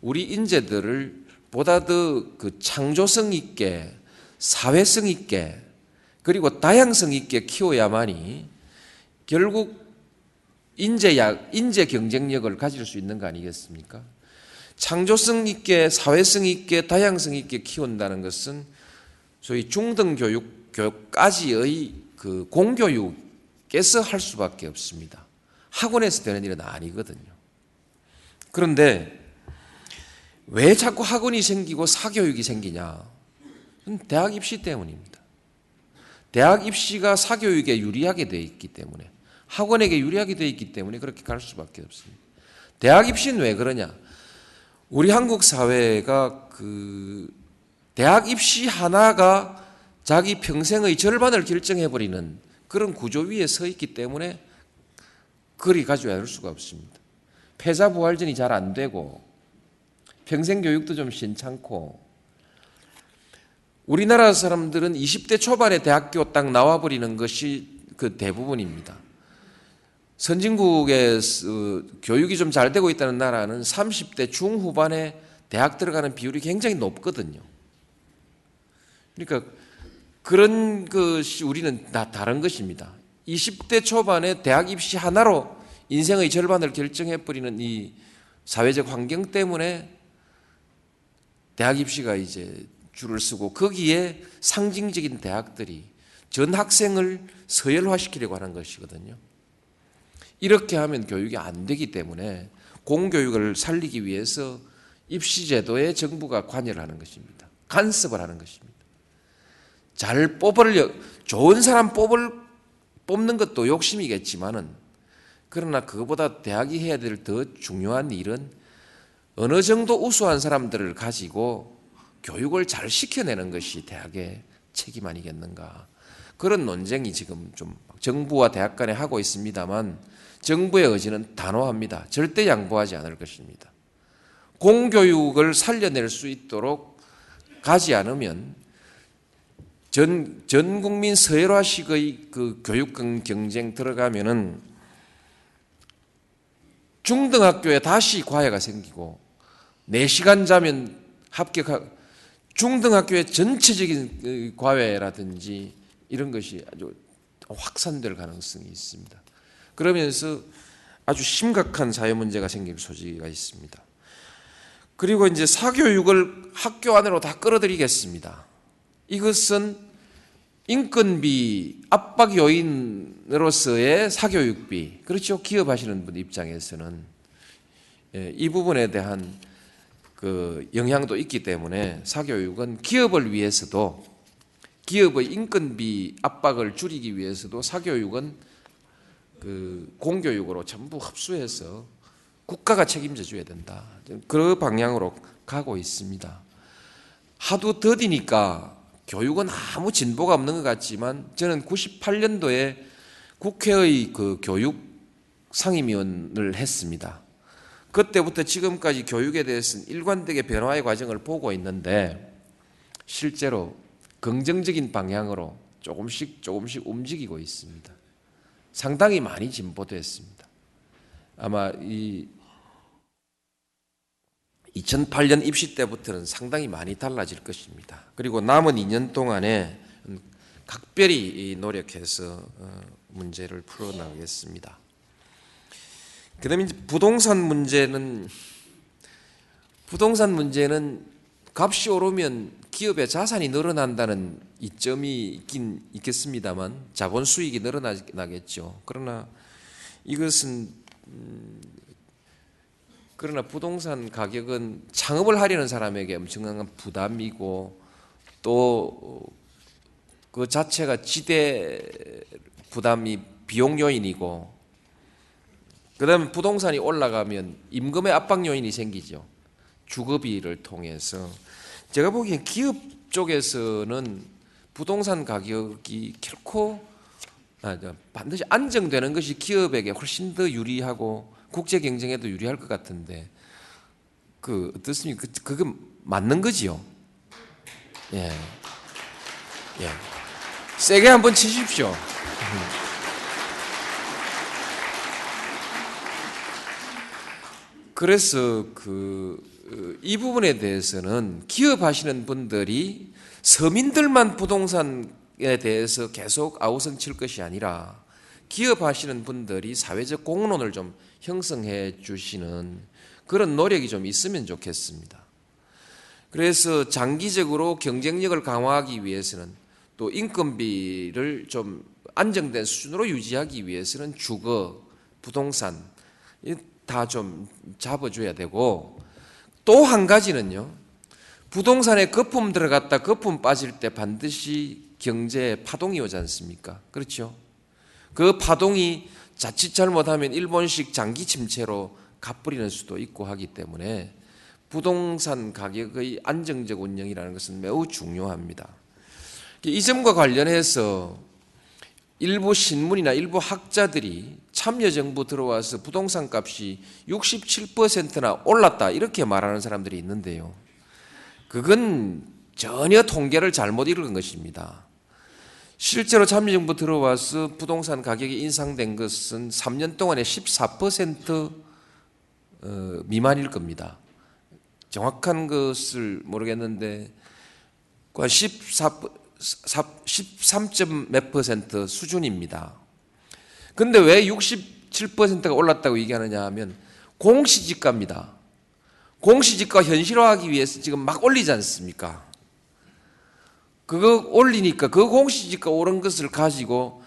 우리 인재들을 보다 더 그 창조성 있게 사회성 있게 그리고 다양성 있게 키워야만이 결국 인재약, 인재 경쟁력을 가질 수 있는 거 아니겠습니까? 창조성 있게, 사회성 있게, 다양성 있게 키운다는 것은 소위 중등 교육, 교육까지의 그 공교육 에서 할 수밖에 없습니다. 학원에서 되는 일은 아니거든요. 그런데 왜 자꾸 학원이 생기고 사교육이 생기냐? 대학 입시 때문입니다. 대학 입시가 사교육에 유리하게 되어 있기 때문에 학원에게 유리하게 되어 있기 때문에 그렇게 갈 수밖에 없습니다. 대학 입시는 왜 그러냐? 우리 한국 사회가 그 대학 입시 하나가 자기 평생의 절반을 결정해 버리는 그런 구조 위에 서 있기 때문에 그리 가지고 않을 수가 없습니다. 패자 부활전이 잘 안 되고 평생 교육도 좀 신찮고 우리나라 사람들은 20대 초반에 대학교 딱 나와 버리는 것이 그 대부분입니다. 선진국의 교육이 좀 잘 되고 있다는 나라는 30대 중후반에 대학 들어가는 비율이 굉장히 높거든요. 그러니까 그런 것이 우리는 다 다른 것입니다. 20대 초반에 대학 입시 하나로 인생의 절반을 결정해버리는 이 사회적 환경 때문에 대학 입시가 이제 줄을 쓰고 거기에 상징적인 대학들이 전 학생을 서열화시키려고 하는 것이거든요. 이렇게 하면 교육이 안 되기 때문에 공교육을 살리기 위해서 입시제도에 정부가 관여를 하는 것입니다. 간섭을 하는 것입니다. 잘 뽑을, 좋은 사람 뽑을, 뽑는 것도 욕심이겠지만은 그러나 그것보다 대학이 해야 될 더 중요한 일은 어느 정도 우수한 사람들을 가지고 교육을 잘 시켜내는 것이 대학의 책임 아니겠는가. 그런 논쟁이 지금 좀 정부와 대학 간에 하고 있습니다만 정부의 의지는 단호합니다. 절대 양보하지 않을 것입니다. 공교육을 살려낼 수 있도록 가지 않으면 전, 전 국민 서열화식의 그 교육 경쟁 들어가면은 중등학교에 다시 과외가 생기고 4시간 자면 합격하 중등학교의 전체적인 그 과외라든지 이런 것이 아주 확산될 가능성이 있습니다. 그러면서 아주 심각한 사회 문제가 생길 소지가 있습니다. 그리고 이제 사교육을 학교 안으로 다 끌어들이겠습니다. 이것은 인건비 압박 요인으로서의 사교육비, 그렇죠. 기업하시는 분 입장에서는 예, 이 부분에 대한 그 영향도 있기 때문에 사교육은 기업을 위해서도 기업의 인건비 압박을 줄이기 위해서도 사교육은 그 공교육으로 전부 흡수해서 국가가 책임져 줘야 된다. 그 방향으로 가고 있습니다. 하도 더디니까 교육은 아무 진보가 없는 것 같지만 저는 98년도에 국회의 그 교육 상임위원을 했습니다. 그때부터 지금까지 교육에 대해서는 일관되게 변화의 과정을 보고 있는데 실제로 긍정적인 방향으로 조금씩 조금씩 움직이고 있습니다. 상당히 많이 진보됐습니다. 아마 이 2008년 입시 때부터는 상당히 많이 달라질 것입니다. 그리고 남은 2년 동안에 각별히 노력해서 어, 문제를 풀어나가겠습니다. 그 다음에 부동산 문제는, 부동산 문제는 값이 오르면 기업의 자산이 늘어난다는 이점이 있긴 있겠습니다만 자본 수익이 늘어나겠죠. 그러나 이것은 음, 그러나 부동산 가격은 창업을 하려는 사람에게 엄청난 부담이고 또 그 자체가 지대 부담이 비용 요인이고 그다음에 부동산이 올라가면 임금의 압박 요인이 생기죠. 주거비를 통해서 제가 보기엔 기업 쪽에서는 부동산 가격이 결코 아, 저, 반드시 안정되는 것이 기업에게 훨씬 더 유리하고 국제 경쟁에도 유리할 것 같은데 그 어떻습니까? 그, 그건 맞는 거지요. 예, 예. 세게 한번 치십시오. 그래서 그 이 부분에 대해서는 기업하시는 분들이 서민들만 부동산에 대해서 계속 아우성 칠 것이 아니라 기업하시는 분들이 사회적 공론을 좀 형성해 주시는 그런 노력이 좀 있으면 좋겠습니다. 그래서 장기적으로 경쟁력을 강화하기 위해서는 또 인건비를 좀 안정된 수준으로 유지하기 위해서는 주거, 부동산 다 좀 잡아줘야 되고 또 한 가지는요. 부동산에 거품 들어갔다 거품 빠질 때 반드시 경제에 파동이 오지 않습니까? 그렇죠? 그 파동이 자칫 잘못하면 일본식 장기 침체로 갚부리는 수도 있고 하기 때문에 부동산 가격의 안정적 운영이라는 것은 매우 중요합니다. 이 점과 관련해서 일부 신문이나 일부 학자들이 참여정부 들어와서 부동산 값이 67%나 올랐다 이렇게 말하는 사람들이 있는데요. 그건 전혀 통계를 잘못 읽은 것입니다. 실제로 참여정부 들어와서 부동산 가격이 인상된 것은 3년 동안에 14% 어, 미만일 겁니다. 정확한 것을 모르겠는데 14, 13점 몇 퍼센트 수준입니다. 근데 왜 67%가 올랐다고 얘기하느냐 하면 공시지가입니다. 공시지가 현실화하기 위해서 지금 막 올리지 않습니까? 그거 올리니까 그 공시지가 오른 것을 가지고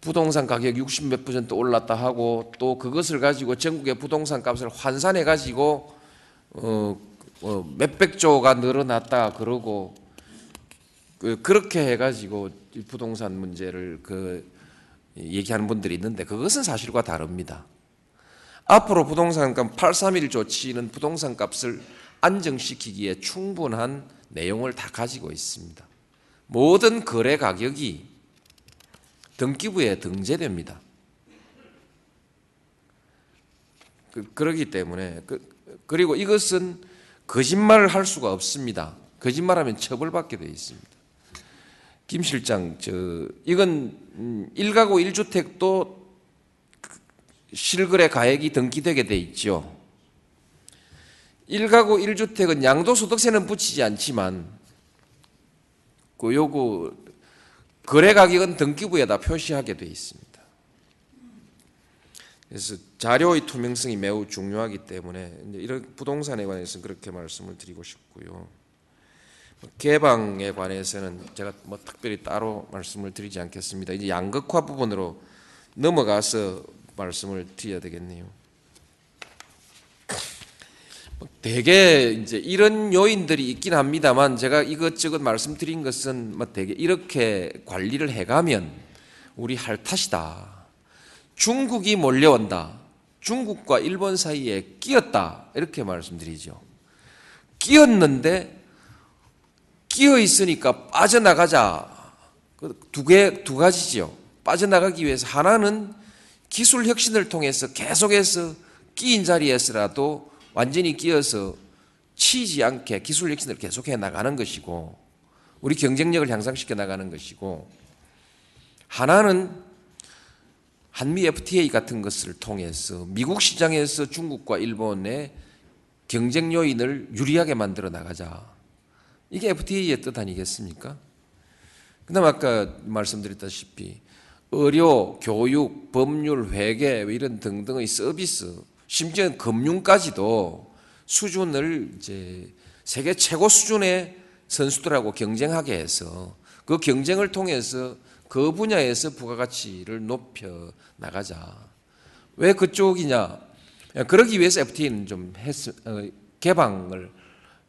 부동산 가격 60 몇 퍼센트 올랐다 하고 또 그것을 가지고 전국의 부동산 값을 환산해 가지고 어, 어 몇백 조가 늘어났다 그러고 그 그렇게 해 가지고 부동산 문제를 그 얘기하는 분들이 있는데 그것은 사실과 다릅니다. 앞으로 부동산값 831 조치는 부동산 값을 안정시키기에 충분한 내용을 다 가지고 있습니다. 모든 거래 가격이 등기부에 등재됩니다. 그, 그러기 때문에 그, 그리고 이것은 거짓말을 할 수가 없습니다. 거짓말하면 처벌받게 되어 있습니다. 김 실장, 저 이건 1가구 음, 1주택도 실거래 가액이 등기되게 돼 있죠. 1가구 1주택은 양도소득세는 붙이지 않지만 그 요구 거래 가격은 등기부에다 표시하게 돼 있습니다. 그래서 자료의 투명성이 매우 중요하기 때문에 이런 부동산에 관해서는 그렇게 말씀을 드리고 싶고요. 개방에 관해서는 제가 뭐 특별히 따로 말씀을 드리지 않겠습니다. 이제 양극화 부분으로 넘어가서 말씀을 드려야 되겠네요. 뭐 대개 이제 이런 요인들이 있긴 합니다만 제가 이것저것 말씀드린 것은 뭐 대개 이렇게 관리를 해가면 우리 할 탓이다. 중국이 몰려온다. 중국과 일본 사이에 끼었다. 이렇게 말씀드리죠. 끼었는데 끼어 있으니까 빠져나가자. 그두 개, 두 가지죠. 빠져나가기 위해서 하나는 기술 혁신을 통해서 계속해서 끼인 자리에서라도 완전히 끼어서 치지 않게 기술 혁신을 계속해 나가는 것이고 우리 경쟁력을 향상시켜 나가는 것이고 하나는 한미 FTA 같은 것을 통해서 미국 시장에서 중국과 일본의 경쟁 요인을 유리하게 만들어 나가자. 이게 FTA의 뜻 아니겠습니까? 그 다음 아까 말씀드렸다시피 의료, 교육, 법률, 회계 이런 등등의 서비스, 심지어 금융까지도 수준을 이제 세계 최고 수준의 선수들하고 경쟁하게 해서 그 경쟁을 통해서 그 분야에서 부가가치를 높여 나가자. 왜 그쪽이냐? 그러기 위해서 FTA는 좀 했, 어, 개방을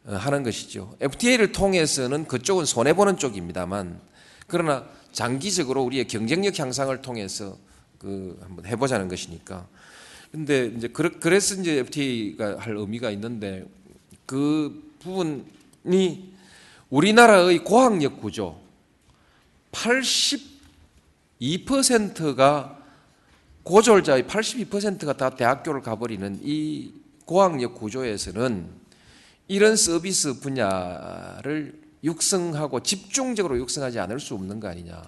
어, 하는 것이죠. FTA를 통해서는 그쪽은 손해 보는 쪽입니다만 그러나 장기적으로 우리의 경쟁력 향상을 통해서 그 한번 해보자는 것이니까. 근데 이제 그래- 그래서 이제 FTA가 할 의미가 있는데 그 부분이 우리나라의 고학력 구조 82%가 고졸자의 82%가 다 대학교를 가버리는 이 고학력 구조에서는 이런 서비스 분야를 육성하고 집중적으로 육성하지 않을 수 없는 거 아니냐.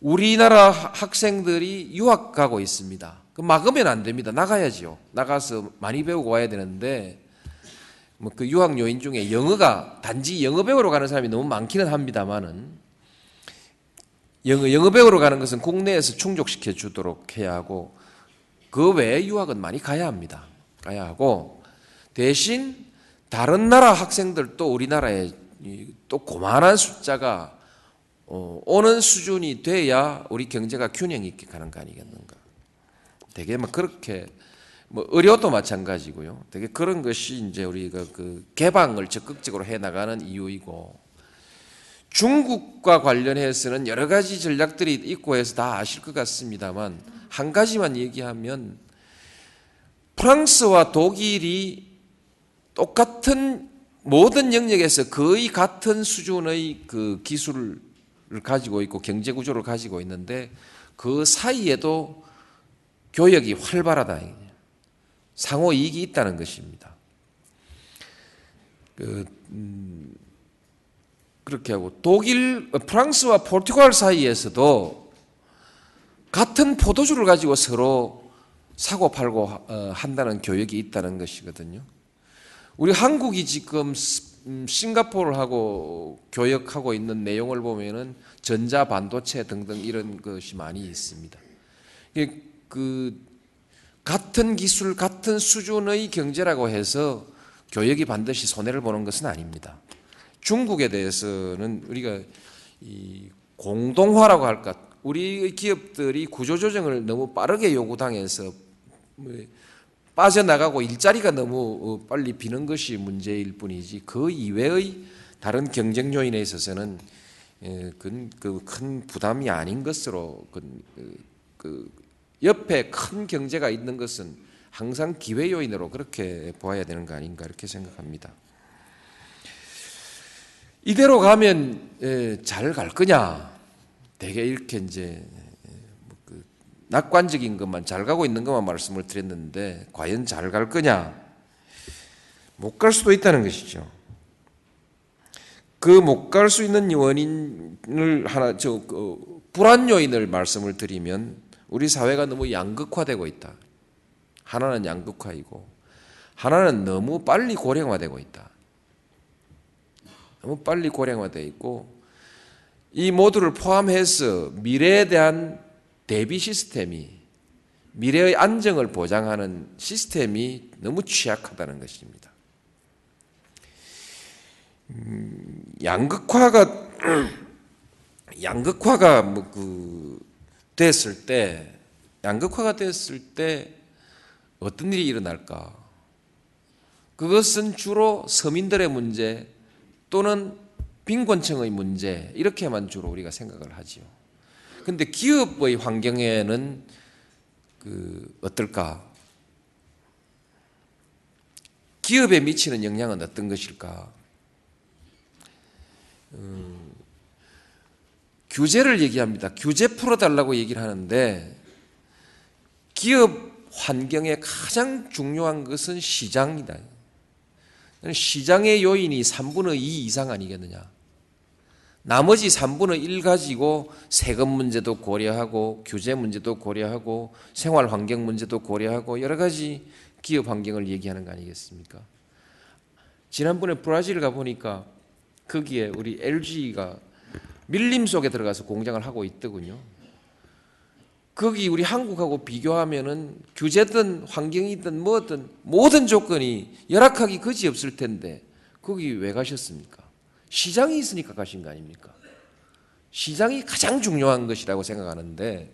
우리나라 학생들이 유학 가고 있습니다. 그 막으면 안 됩니다. 나가야지요. 나가서 많이 배우고 와야 되는데 뭐 그 유학 요인 중에 영어가 단지 영어 배우러 가는 사람이 너무 많기는 합니다만은 영어 영어 배우러 가는 것은 국내에서 충족시켜 주도록 해야 하고 그 외에 유학은 많이 가야 합니다. 가야 하고 대신 다른 나라 학생들도 우리나라에 이또 고만한 숫자가 어, 오는 수준이 돼야 우리 경제가 균형 있게 가는 거 아니겠는가. 되게 막 그렇게 뭐 의료도 마찬가지고요. 되게 그런 것이 이제 우리가 그 개방을 적극적으로 해 나가는 이유이고 중국과 관련해서는 여러 가지 전략들이 있고 해서 다 아실 것 같습니다만 한 가지만 얘기하면 프랑스와 독일이 똑같은 모든 영역에서 거의 같은 수준의 그 기술을 가지고 있고 경제 구조를 가지고 있는데 그 사이에도 교역이 활발하다. 상호 이익이 있다는 것입니다. 그, 음, 그렇게 하고 독일, 프랑스와 포르투갈 사이에서도 같은 포도주를 가지고 서로 사고 팔고 어, 한다는 교역이 있다는 것이거든요. 우리 한국이 지금 음, 싱가포르하고 교역하고 있는 내용을 보면은 전자 반도체 등등 이런 것이 많이 있습니다. 그 같은 기술, 같은 수준의 경제라고 해서 교역이 반드시 손해를 보는 것은 아닙니다. 중국에 대해서는 우리가 이 공동화라고 할까, 우리 기업들이 구조조정을 너무 빠르게 요구당해서 뭐 빠져나가고 일자리가 너무 어, 빨리 비는 것이 문제일 뿐이지 그 이외의 다른 경쟁 요인에 있어서는 그큰 부담이 아닌 것으로 그, 그 옆에 큰 경제가 있는 것은 항상 기회 요인으로 그렇게 보아야 되는 거 아닌가 이렇게 생각합니다. 이대로 가면 잘 갈 거냐? 되게 이렇게 이제 그 낙관적인 것만 잘 가고 있는 것만 말씀을 드렸는데 과연 잘 갈 거냐? 못 갈 수도 있다는 것이죠. 그 못 갈 수 있는 원인을 하나 저 그 불안 요인을 말씀을 드리면 우리 사회가 너무 양극화되고 있다. 하나는 양극화이고 하나는 너무 빨리 고령화되고 있다. 너무 빨리 고령화되어 있고 이 모두를 포함해서 미래에 대한 대비 시스템이 미래의 안정을 보장하는 시스템이 너무 취약하다는 것입니다. 음, 양극화가 양극화가 뭐 그 됐을 때 양극화가 됐을 때 어떤 일이 일어날까? 그것은 주로 서민들의 문제 또는 빈곤층의 문제 이렇게만 주로 우리가 생각을 하지요. 근데 기업의 환경에는 그 어떨까? 기업에 미치는 영향은 어떤 것일까? 음, 규제를 얘기합니다. 규제 풀어달라고 얘기를 하는데 기업 환경에 가장 중요한 것은 시장이다. 시장의 요인이 3분의 2 이상 아니겠느냐. 나머지 3분의 1 가지고 세금 문제도 고려하고 규제 문제도 고려하고 생활 환경 문제도 고려하고 여러 가지 기업 환경을 얘기하는 거 아니겠습니까? 지난번에 브라질 가 보니까 거기에 우리 LG가 밀림 속에 들어가서 공장을 하고 있더군요. 거기 우리 한국하고 비교하면은 규제든 환경이든 뭐든 모든 조건이 열악하기 거지 없을 텐데 거기 왜 가셨습니까? 시장이 있으니까 가신 거 아닙니까? 시장이 가장 중요한 것이라고 생각하는데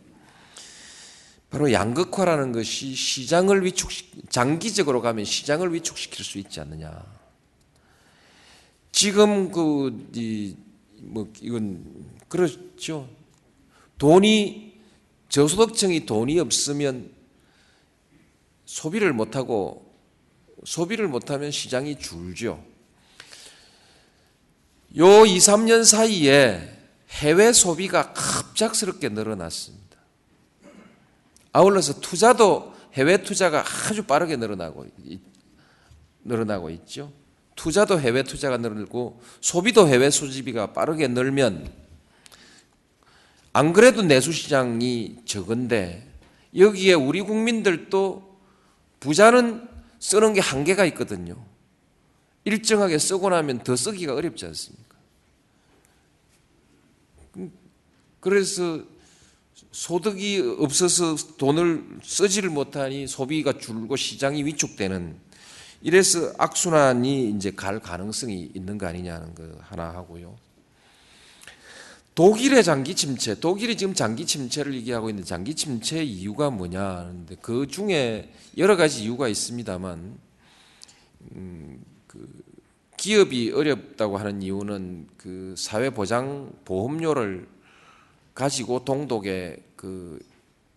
바로 양극화라는 것이 시장을 위축시 장기적으로 가면 시장을 위축시킬 수 있지 않느냐. 지금 그이 뭐 이건 그렇죠. 돈이 저소득층이 돈이 없으면 소비를 못 하고 소비를 못 하면 시장이 줄죠. 요 2, 3년 사이에 해외 소비가 갑작스럽게 늘어났습니다. 아울러서 투자도 해외 투자가 아주 빠르게 늘어나고 늘어나고 있죠. 투자도 해외 투자가 늘고 소비도 해외 소비가 빠르게 늘면 안 그래도 내수 시장이 적은데 여기에 우리 국민들도 부자는 쓰는 게 한계가 있거든요. 일정하게 쓰고 나면 더 쓰기가 어렵지 않습니까? 그래서 소득이 없어서 돈을 쓰지를 못하니 소비가 줄고 시장이 위축되는 이래서 악순환이 이제 갈 가능성이 있는 거 아니냐는 거 하나 하고요. 독일의 장기 침체, 독일이 지금 장기 침체를 얘기하고 있는데 장기 침체 이유가 뭐냐 하는데 그 중에 여러 가지 이유가 있습니다만 음, 그 기업이 어렵다고 하는 이유는 그 사회 보장 보험료를 가지고 동독에 그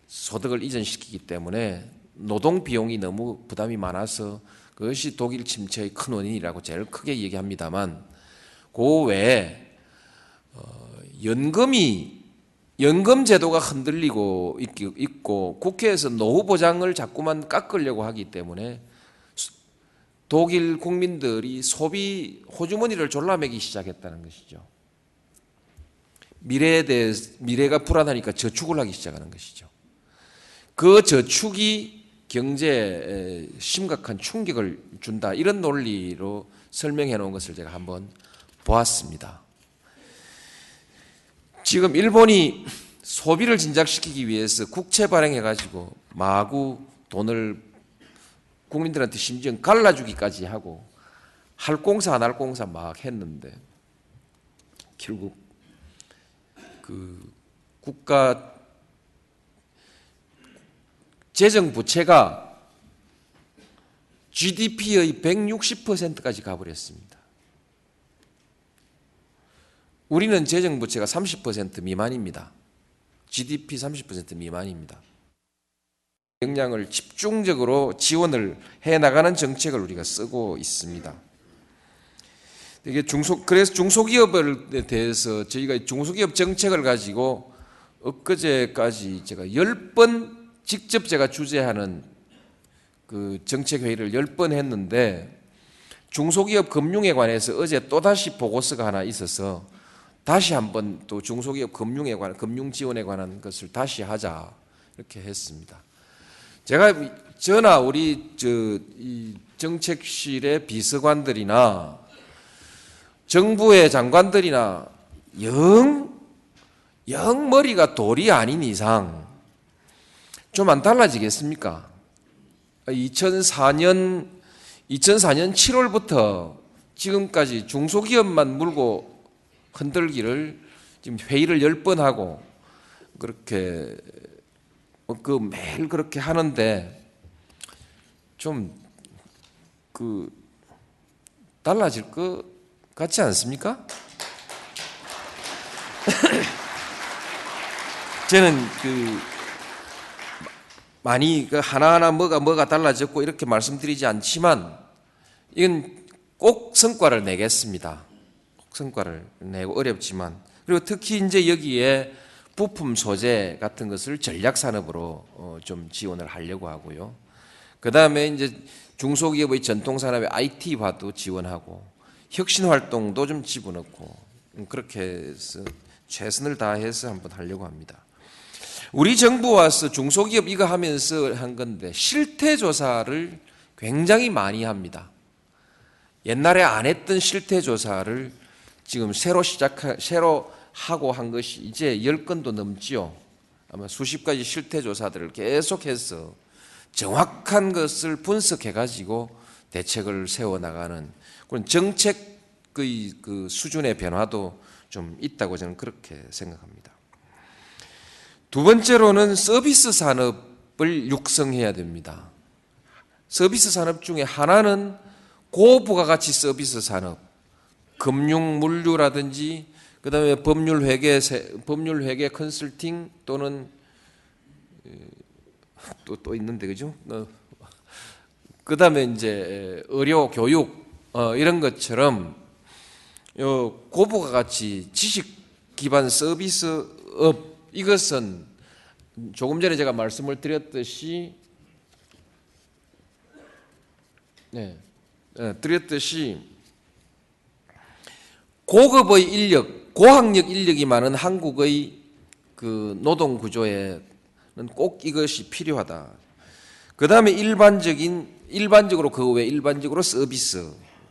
소득을 이전시키기 때문에 노동 비용이 너무 부담이 많아서 그것이 독일 침체의 큰 원인이라고 제일 크게 얘기합니다만 그 외에 어, 연금이 연금 제도가 흔들리고 있고 국회에서 노후 보장을 자꾸만 깎으려고 하기 때문에 독일 국민들이 소비 호주머니를 졸라매기 시작했다는 것이죠. 미래에 대해 미래가 불안하니까 저축을 하기 시작하는 것이죠. 그 저축이 경제에 심각한 충격을 준다 이런 논리로 설명해 놓은 것을 제가 한번 보았습니다. 지금 일본이 소비를 진작시키기 위해서 국채 발행해 가지고 마구 돈을 국민들한테 심지어 갈라주기까지 하고 할 공사 안 할 공사 막 했는데 결국 그 국가 재정 부채가 GDP의 160%까지 가버렸습니다. 우리는 재정 부채가 30% 미만입니다. GDP 30% 미만입니다. 역량을 집중적으로 지원을 해 나가는 정책을 우리가 쓰고 있습니다. 이게 중소 그래서 중소기업에 대해서 저희가 중소기업 정책을 가지고 엊그제까지 제가 10번 직접 제가 주재하는 그 정책 회의를 10번 했는데 중소기업 금융에 관해서 어제 또다시 보고서가 하나 있어서 다시 한번 또 중소기업 금융에 관한 금융 지원에 관한 것을 다시 하자 이렇게 했습니다. 제가 저나 우리 저이 정책실의 비서관들이나 정부의 장관들이나 영, 영 머리가 돌이 아닌 이상 좀 안 달라지겠습니까? 2004년, 2004년 7월부터 지금까지 중소기업만 물고 흔들기를 지금 회의를 10번 하고 그렇게 어, 그 매일 그렇게 하는데 좀 그 달라질 것 같지 않습니까? 저는 그 많이 그 하나하나 뭐가 뭐가 달라졌고 이렇게 말씀드리지 않지만 이건 꼭 성과를 내겠습니다. 꼭 성과를 내고 어렵지만 그리고 특히 이제 여기에 부품 소재 같은 것을 전략 산업으로 어, 좀 지원을 하려고 하고요. 그 다음에 이제 중소기업의 전통 산업의 IT화도 지원하고 혁신 활동도 좀 집어넣고 음, 그렇게 해서 최선을 다해서 한번 하려고 합니다. 우리 정부 와서 중소기업 이거 하면서 한 건데 실태 조사를 굉장히 많이 합니다. 옛날에 안 했던 실태 조사를 지금 새로 시작 새로 하고 한 것이 이제 열 건도 넘지요. 아마 수십 가지 실태 조사들을 계속해서 정확한 것을 분석해 가지고 대책을 세워 나가는 그런 정책의 그 수준의 변화도 좀 있다고 저는 그렇게 생각합니다. 두 번째로는 서비스 산업 육성해야 됩니다. 서비스 산업 중에 하나는 고부가가치 서비스 산업, 금융 물류라든지 그다음에 법률 회계 법률 회계 컨설팅 또는 또 또 있는데 그죠? 어, 그다음에 이제 의료 교육 어, 이런 것처럼 요 고부가 같이 지식 기반 서비스업 이것은 조금 전에 제가 말씀을 드렸듯이 네, 네 드렸듯이 고급의 인력, 고학력 인력이 많은 한국의 그 노동 구조에는 꼭 이것이 필요하다. 그 다음에 일반적인 일반적으로 그 외 일반적으로 서비스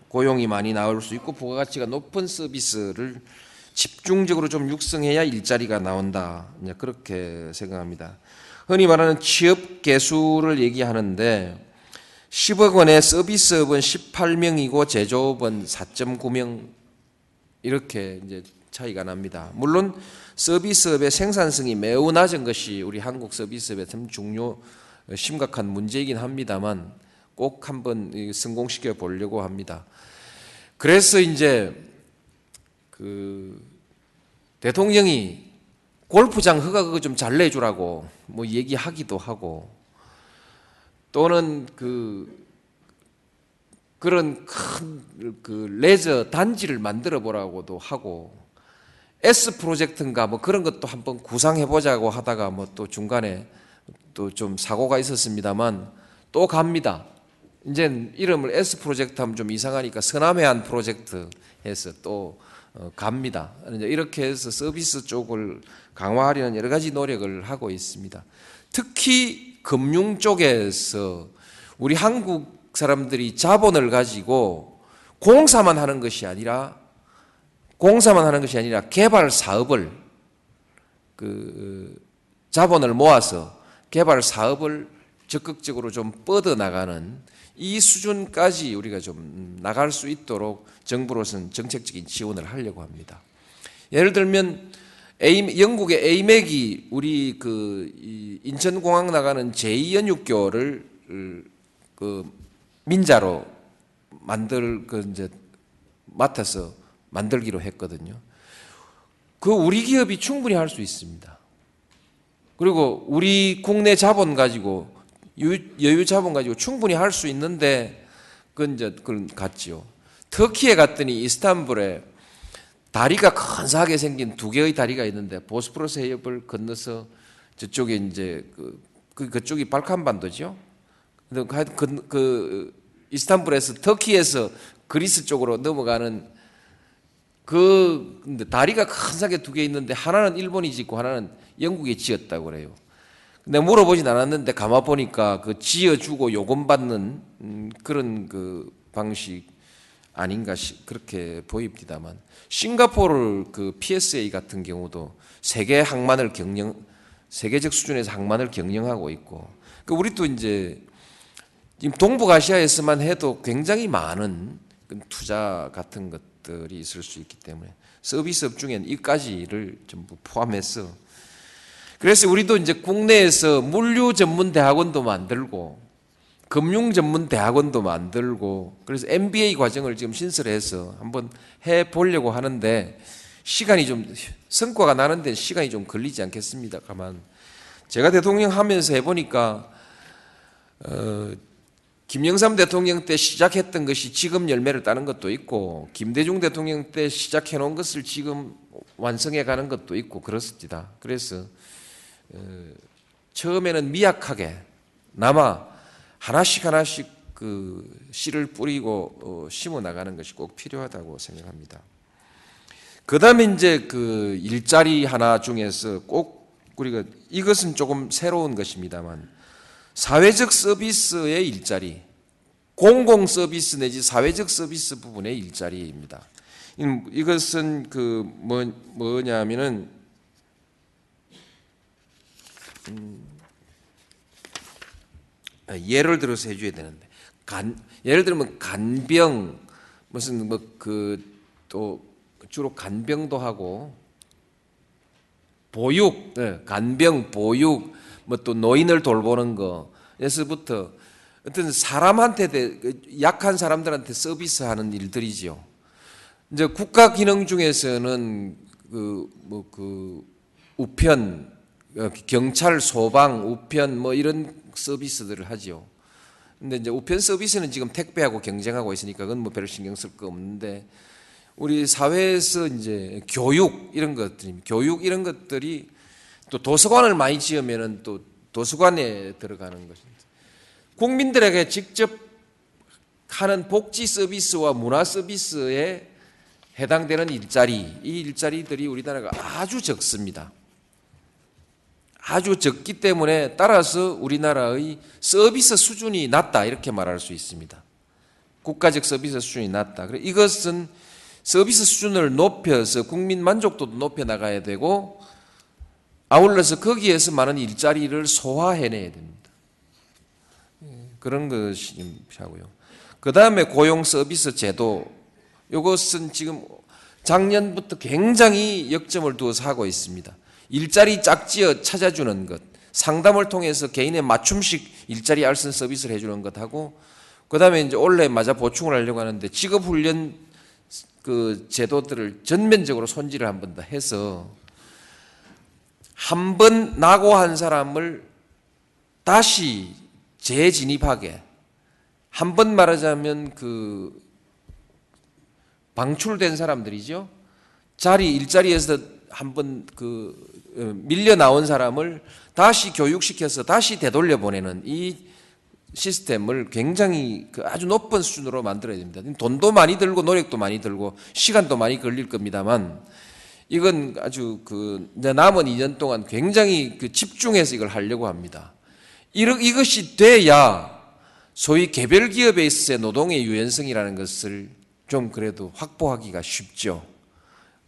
고용이 많이 나올 수 있고 부가가치가 높은 서비스를 집중적으로 좀 육성해야 일자리가 나온다. 그렇게 생각합니다. 흔히 말하는 취업 개수를 얘기하는데 10억 원의 서비스업은 18명이고 제조업은 4.9명 이렇게 이제 차이가 납니다. 물론 서비스업의 생산성이 매우 낮은 것이 우리 한국 서비스업의 참 중요 심각한 문제이긴 합니다만 꼭 한번 성공시켜 보려고 합니다. 그래서 이제 그 대통령이 골프장 허가 그거 좀 잘 내주라고 뭐 얘기하기도 하고 또는 그 그런 큰 그 레저 단지를 만들어 보라고도 하고 S 프로젝트인가 뭐 그런 것도 한번 구상해 보자고 하다가 뭐 또 중간에 또 좀 사고가 있었습니다만 또 갑니다. 이제 이름을 S 프로젝트 하면 좀 이상하니까 서남해안 프로젝트 해서 또 어, 갑니다. 이제 이렇게 해서 서비스 쪽을 강화하려는 여러 가지 노력을 하고 있습니다. 특히 금융 쪽에서 우리 한국 사람들이 자본을 가지고 공사만 하는 것이 아니라 공사만 하는 것이 아니라 개발 사업을 그 자본을 모아서 개발 사업을 적극적으로 좀 뻗어 나가는 이 수준까지 우리가 좀 나갈 수 있도록 정부로서는 정책적인 지원을 하려고 합니다. 예를 들면 영국의 에이맥이 우리 그 인천공항 나가는 제2연육교를 그 민자로 만들 그 이제 맡아서 만들기로 했거든요. 그 우리 기업이 충분히 할 수 있습니다. 그리고 우리 국내 자본 가지고 여유 자본 가지고 충분히 할 수 있는데 그건 이제 그런 같지요. 터키에 갔더니 이스탄불에 다리가 근사하게 생긴 두 개의 다리가 있는데 보스포러스 해협을 건너서 저쪽에 이제 그, 그 그쪽이 발칸반도죠. 근데 그, 그 이스탄불에서 터키에서 그리스 쪽으로 넘어가는 그 다리가 큰사게 두 개 있는데 하나는 일본이 짓고 하나는 영국이 지었다고 그래요. 내가 물어보진 않았는데 가만 보니까 그 지어주고 요금 받는 음, 그런 그 방식 아닌가 그렇게 보입니다만. 싱가포르 그 PSA 같은 경우도 세계 항만을 경영 세계적 수준에서 항만을 경영하고 있고. 그 우리 또 이제 지금 동북아시아에서만 해도 굉장히 많은 그 투자 같은 것들이 있을 수 있기 때문에 서비스업 중에는 이까지를 전부 포함해서 그래서 우리도 이제 국내에서 물류 전문 대학원도 만들고 금융 전문 대학원도 만들고 그래서 MBA 과정을 지금 신설해서 한번 해 보려고 하는데 시간이 좀 성과가 나는 데 시간이 좀 걸리지 않겠습니다. 가만 제가 대통령 하면서 해 보니까 어, 김영삼 대통령 때 시작했던 것이 지금 열매를 따는 것도 있고 김대중 대통령 때 시작해 놓은 것을 지금 완성해 가는 것도 있고 그렇습니다. 그래서 어, 처음에는 미약하게 남아 하나씩 하나씩 그 씨를 뿌리고 어, 심어 나가는 것이 꼭 필요하다고 생각합니다. 그 다음에 이제 그 일자리 하나 중에서 꼭 우리가 이것은 조금 새로운 것입니다만 사회적 서비스의 일자리, 공공 서비스 내지 사회적 서비스 부분의 일자리입니다. 이것은 그 뭐, 뭐냐면은 음, 예를 들어서 해줘야 되는데. 간 예를 들면 간병 무슨 뭐 그 또 주로 간병도 하고 보육 네, 간병 보육 뭐 또 노인을 돌보는 거에서부터 어떤 사람한테 대- 그 약한 사람들한테 서비스하는 일들이지요. 이제 국가 기능 중에서는 그 뭐그 우편 어, 경찰 소방 우편 뭐 이런 서비스들을 하지요. 근데 이제 우편 서비스는 지금 택배하고 경쟁하고 있으니까 그건 뭐 별로 신경 쓸 거 없는데 우리 사회에서 이제 교육 이런 것들이 교육 이런 것들이 또 도서관을 많이 지으면은 또 도서관에 들어가는 것입니다. 국민들에게 직접 하는 복지 서비스와 문화 서비스에 해당되는 일자리, 이 일자리들이 우리나라가 아주 적습니다. 아주 적기 때문에 따라서 우리나라의 서비스 수준이 낮다 이렇게 말할 수 있습니다. 국가적 서비스 수준이 낮다. 이것은 서비스 수준을 높여서 국민 만족도도 높여 나가야 되고 아울러서 거기에서 많은 일자리를 소화해내야 됩니다. 예, 그런 것이 하고요. 그 다음에 고용 서비스 제도 이것은 지금 작년부터 굉장히 역점을 두어서 하고 있습니다. 일자리 짝지어 찾아주는 것, 상담을 통해서 개인의 맞춤식 일자리 알선 서비스를 해주는 것하고 그 다음에 이제 올해 맞아 보충을 하려고 하는데 직업훈련 그 제도들을 전면적으로 손질을 한 번 더 해서 한 번 낙오한 사람을 다시 재진입하게 한 번 말하자면 그 방출된 사람들이죠. 자리 일자리에서 한 번 그 밀려 나온 사람을 다시 교육시켜서 다시 되돌려 보내는 이 시스템을 굉장히 그 아주 높은 수준으로 만들어야 됩니다. 돈도 많이 들고 노력도 많이 들고 시간도 많이 걸릴 겁니다만 이건 아주 그 남은 2년 동안 굉장히 그 집중해서 이걸 하려고 합니다. 이것이 돼야 소위 개별 기업에 있어서의 노동의 유연성이라는 것을 좀 그래도 확보하기가 쉽죠.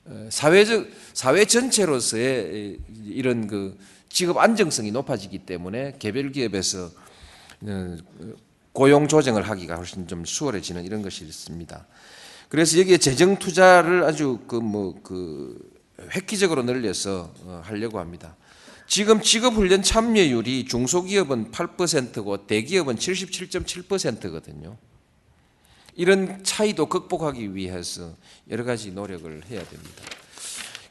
어, 사회적 사회 전체로서의 이런 그 직업 안정성이 높아지기 때문에 개별 기업에서 어, 고용 조정을 하기가 훨씬 좀 수월해지는 이런 것이 있습니다. 그래서 여기에 재정 투자를 아주 그 뭐 그 획기적으로 늘려서 어, 하려고 합니다. 지금 직업훈련 참여율이 중소기업은 8%고 대기업은 77.7%거든요. 이런 차이도 극복하기 위해서 여러 가지 노력을 해야 됩니다.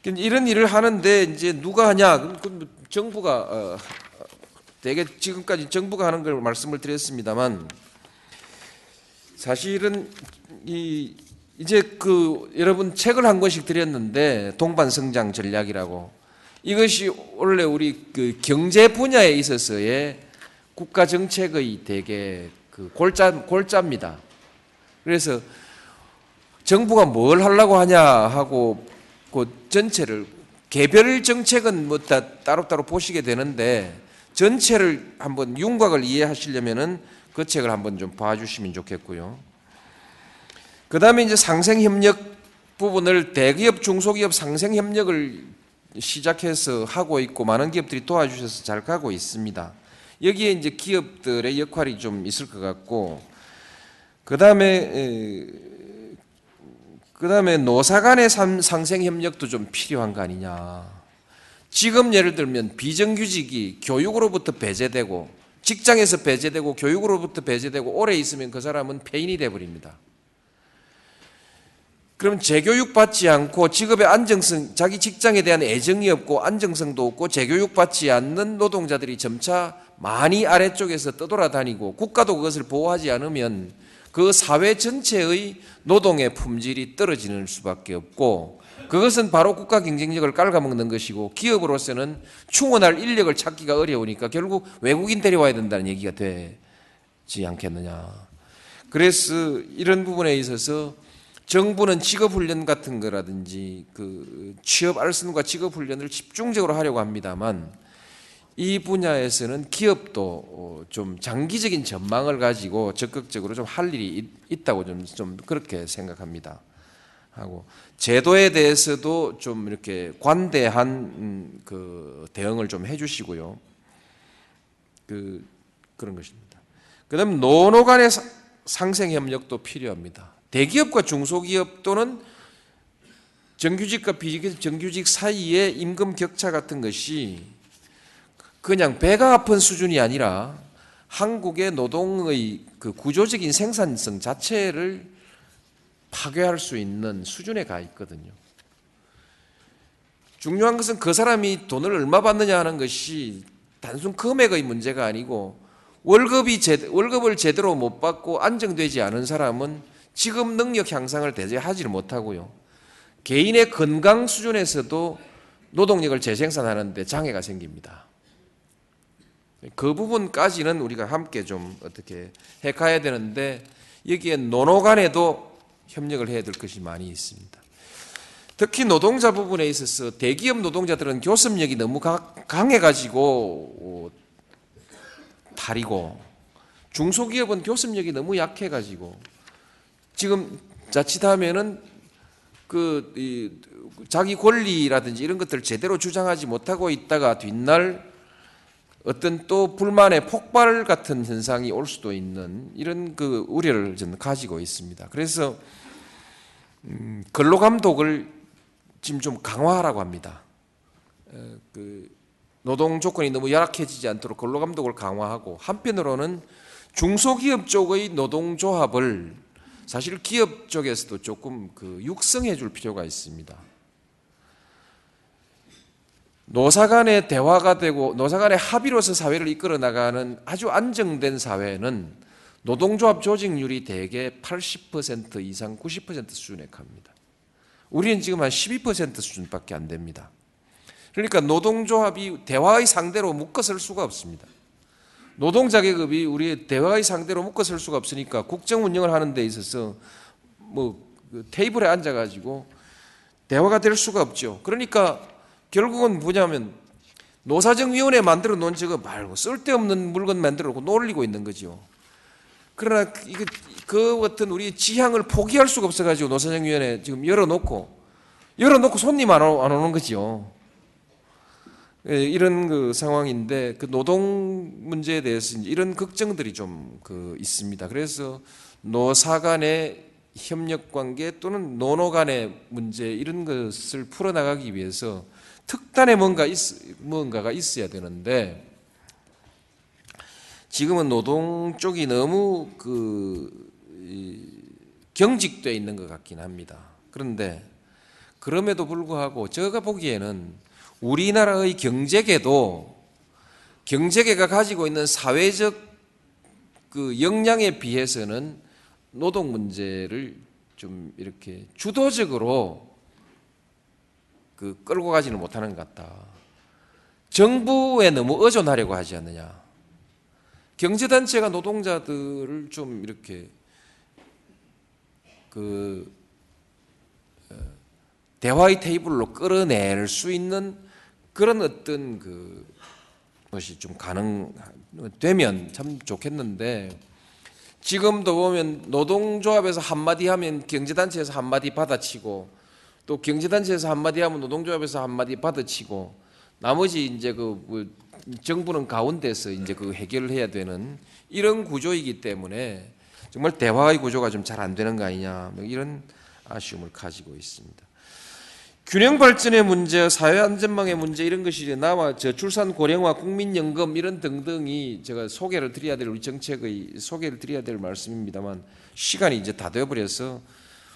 이런 일을 하는데 이제 누가 하냐? 그 정부가 어, 대개 지금까지 정부가 하는 걸 말씀을 드렸습니다만 사실은 이 이제 그 여러분 책을 한 권씩 드렸는데 동반 성장 전략이라고 이것이 원래 우리 그 경제 분야에 있어서의 국가 정책의 대개 그 골자 골자입니다. 그래서 정부가 뭘 하려고 하냐 하고 그 전체를 개별 정책은 뭐 다 따로따로 보시게 되는데 전체를 한번 윤곽을 이해하시려면은 그 책을 한번 좀 봐주시면 좋겠고요. 그 다음에 이제 상생협력 부분을 대기업, 중소기업 상생협력을 시작해서 하고 있고 많은 기업들이 도와주셔서 잘 가고 있습니다. 여기에 이제 기업들의 역할이 좀 있을 것 같고, 그 다음에 그 다음에 노사 간의 상생 협력도 좀 필요한 거 아니냐. 지금 예를 들면 비정규직이 교육으로부터 배제되고 직장에서 배제되고 교육으로부터 배제되고 오래 있으면 그 사람은 폐인이 돼 버립니다. 그럼 재교육 받지 않고 직업의 안정성, 자기 직장에 대한 애정이 없고 안정성도 없고 재교육 받지 않는 노동자들이 점차 많이 아래쪽에서 떠돌아다니고 국가도 그것을 보호하지 않으면 그 사회 전체의 노동의 품질이 떨어지는 수밖에 없고 그것은 바로 국가 경쟁력을 깔아먹는 것이고 기업으로서는 충원할 인력을 찾기가 어려우니까 결국 외국인 데려와야 된다는 얘기가 되지 않겠느냐. 그래서 이런 부분에 있어서 정부는 직업훈련 같은 거라든지 그 취업 알선과 직업훈련을 집중적으로 하려고 합니다만 이 분야에서는 기업도 좀 장기적인 전망을 가지고 적극적으로 좀 할 일이 있다고 좀, 좀 그렇게 생각합니다. 하고 제도에 대해서도 좀 이렇게 관대한 그 대응을 좀 해주시고요. 그 그런 것입니다. 그다음 노노 간의 상생 협력도 필요합니다. 대기업과 중소기업 또는 정규직과 비정규직 사이의 임금 격차 같은 것이 그냥 배가 아픈 수준이 아니라 한국의 노동의 그 구조적인 생산성 자체를 파괴할 수 있는 수준에 가 있거든요. 중요한 것은 그 사람이 돈을 얼마 받느냐 하는 것이 단순 금액의 문제가 아니고 월급이 제, 월급을 제대로 못 받고 안정되지 않은 사람은 지금 능력 향상을 대체하지를 못하고요. 개인의 건강 수준에서도 노동력을 재생산하는데 장애가 생깁니다. 그 부분까지는 우리가 함께 좀 어떻게 해 가야 되는데 여기에 노노 간에도 협력을 해야 될 것이 많이 있습니다. 특히 노동자 부분에 있어서 대기업 노동자들은 교섭력이 너무 강해가지고 탈이고 중소기업은 교섭력이 너무 약해가지고 지금 자칫하면은 그 자기 권리라든지 이런 것들을 제대로 주장하지 못하고 있다가 뒷날 어떤 또 불만의 폭발 같은 현상이 올 수도 있는 이런 그 우려를 저는 가지고 있습니다. 그래서 음, 근로 감독을 지금 좀 강화하라고 합니다. 그 노동 조건이 너무 열악해지지 않도록 근로 감독을 강화하고 한편으로는 중소기업 쪽의 노동조합을 사실 기업 쪽에서도 조금 그 육성해 줄 필요가 있습니다. 노사 간의 대화가 되고 노사 간의 합의로서 사회를 이끌어 나가는 아주 안정된 사회는 노동조합 조직률이 대개 80% 이상 90% 수준에 갑니다. 우리는 지금 한 12% 수준밖에 안 됩니다. 그러니까 노동조합이 대화의 상대로 묶어설 수가 없습니다. 노동자 계급이 우리의 대화의 상대로 묶어설 수가 없으니까 국정 운영을 하는 데 있어서 뭐그 테이블에 앉아가지고 대화가 될 수가 없죠. 그러니까 결국은 뭐냐면 노사정위원회 만들어 놓은 저거 말고 쓸데없는 물건 만들어 놓고 놀리고 있는 거죠. 그러나 이거 그 같은 우리 지향을 포기할 수가 없어가지고 노사정위원회 지금 열어놓고 열어놓고 손님 안, 오, 안 오는 거죠. 예, 이런 그 상황인데 그 노동 문제에 대해서 이런 걱정들이 좀 그 있습니다. 그래서 노사 간의 협력 관계 또는 노노 간의 문제 이런 것을 풀어나가기 위해서 특단의 뭔가 있, 뭔가가 있어야 되는데 지금은 노동 쪽이 너무 그 경직되어 있는 것 같긴 합니다. 그런데 그럼에도 불구하고 제가 보기에는 우리나라의 경제계도 경제계가 가지고 있는 사회적 그 역량에 비해서는 노동 문제를 좀 이렇게 주도적으로 그 끌고 가지는 못하는 것 같다. 정부에 너무 의존하려고 하지 않느냐. 경제단체가 노동자들을 좀 이렇게 그 어, 대화의 테이블로 끌어낼 수 있는 그런 어떤 그 것이 좀 가능 되면 참 좋겠는데 지금도 보면 노동조합에서 한마디 하면 경제단체에서 한마디 받아치고 또 경제단체에서 한마디 하면 노동조합에서 한마디 받아치고 나머지 이제 그뭐 정부는 가운데서 이제 그 해결을 해야 되는 이런 구조이기 때문에 정말 대화의 구조가 좀 잘 안 되는 거 아니냐 뭐 이런 아쉬움을 가지고 있습니다. 균형 발전의 문제, 사회 안전망의 문제 이런 것이 나와 저출산 고령화, 국민연금 이런 등등이 제가 소개를 드려야 될 우리 정책의 소개를 드려야 될 말씀입니다만 시간이 이제 다 되어버려서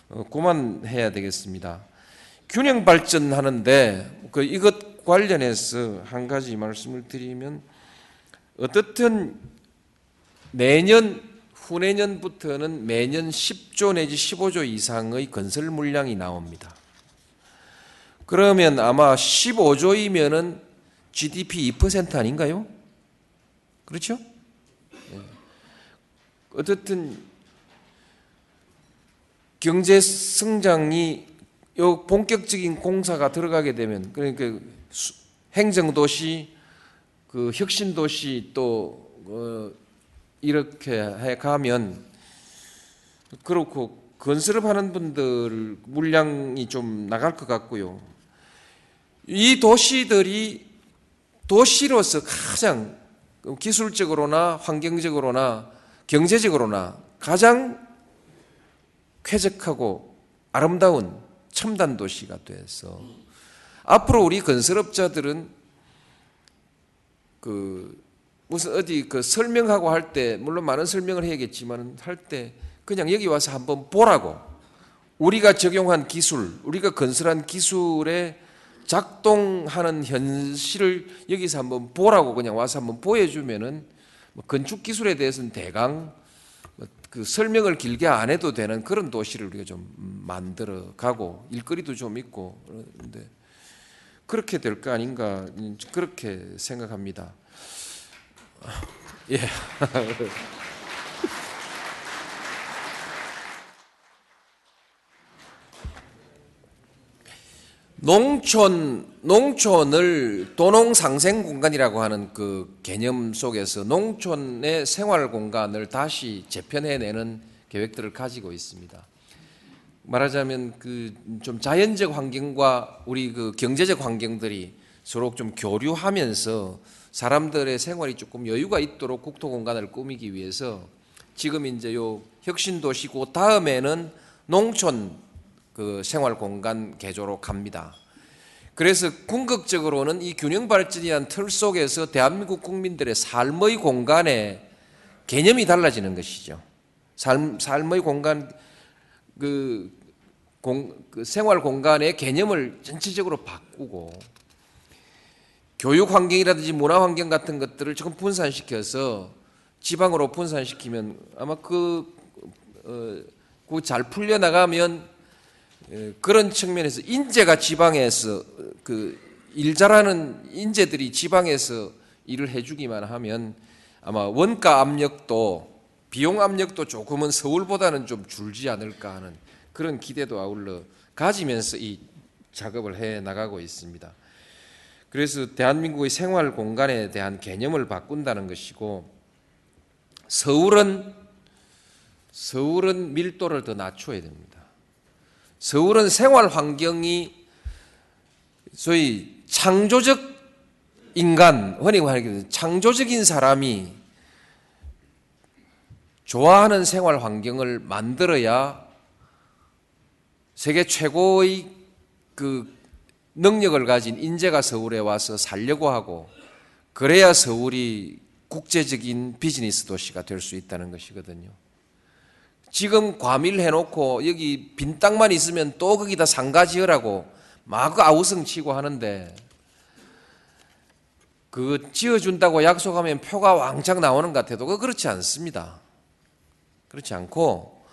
어, 그만해야 되겠습니다. 균형 발전하는데 그 이것 관련해서 한 가지 말씀을 드리면 어떻든 내년 후내년부터는 매년 10조 내지 15조 이상의 건설 물량이 나옵니다. 그러면 아마 15조이면은 GDP 2% 아닌가요? 그렇죠? 네. 어쨌든 경제 성장이 요 본격적인 공사가 들어가게 되면 그러니까 행정도시 그 혁신도시 또 어 이렇게 해 가면 그렇고 건설업 하는 분들 물량이 좀 나갈 것 같고요. 이 도시들이 도시로서 가장 기술적으로나 환경적으로나 경제적으로나 가장 쾌적하고 아름다운 첨단 도시가 돼서 앞으로 우리 건설업자들은 그 무슨 어디 그 설명하고 할 때 물론 많은 설명을 해야겠지만 할 때 그냥 여기 와서 한번 보라고. 우리가 적용한 기술, 우리가 건설한 기술에 작동하는 현실을 여기서 한번 보라고 그냥 와서 한번 보여주면은 뭐 건축 기술에 대해서는 대강 뭐 그 설명을 길게 안 해도 되는 그런 도시를 우리가 좀 만들어 가고 일거리도 좀 있고 그런데 그렇게 될 거 아닌가 그렇게 생각합니다. 예. 농촌 농촌을 도농 상생 공간이라고 하는 그 개념 속에서 농촌의 생활 공간을 다시 재편해내는 계획들을 가지고 있습니다. 말하자면 그 좀 자연적 환경과 우리 그 경제적 환경들이 서로 좀 교류하면서 사람들의 생활이 조금 여유가 있도록 국토 공간을 꾸미기 위해서 지금 이제 요 혁신 도시고 다음에는 농촌 그 생활 공간 개조로 갑니다. 그래서 궁극적으로는 이 균형 발전이란 틀 속에서 대한민국 국민들의 삶의 공간의 개념이 달라지는 것이죠. 삶, 삶의 공간 그, 공, 그 생활 공간의 개념을 전체적으로 바꾸고 교육 환경이라든지 문화 환경 같은 것들을 조금 분산시켜서 지방으로 분산시키면 아마 그, 어, 그 잘 풀려 나가면 예, 그런 측면에서 인재가 지방에서 그일 잘하는 인재들이 지방에서 일을 해주기만 하면 아마 원가 압력도 비용 압력도 조금은 서울보다는 좀 줄지 않을까 하는 그런 기대도 아울러 가지면서 이 작업을 해 나가고 있습니다. 그래서 대한민국의 생활 공간에 대한 개념을 바꾼다는 것이고 서울은 서울은 밀도를 더 낮춰야 됩니다. 서울은 생활 환경이 소위 창조적 인간, 흔히 말하기로 창조적인 사람이 좋아하는 생활 환경을 만들어야 세계 최고의 그 능력을 가진 인재가 서울에 와서 살려고 하고 그래야 서울이 국제적인 비즈니스 도시가 될 수 있다는 것이거든요. 지금 과밀해 놓고 여기 빈 땅만 있으면 또 거기다 상가 지으라고 막 아우성 치고 하는데 그 지어준다고 약속하면 표가 왕창 나오는 것 같아도 그 그렇지 않습니다. 그렇지 않고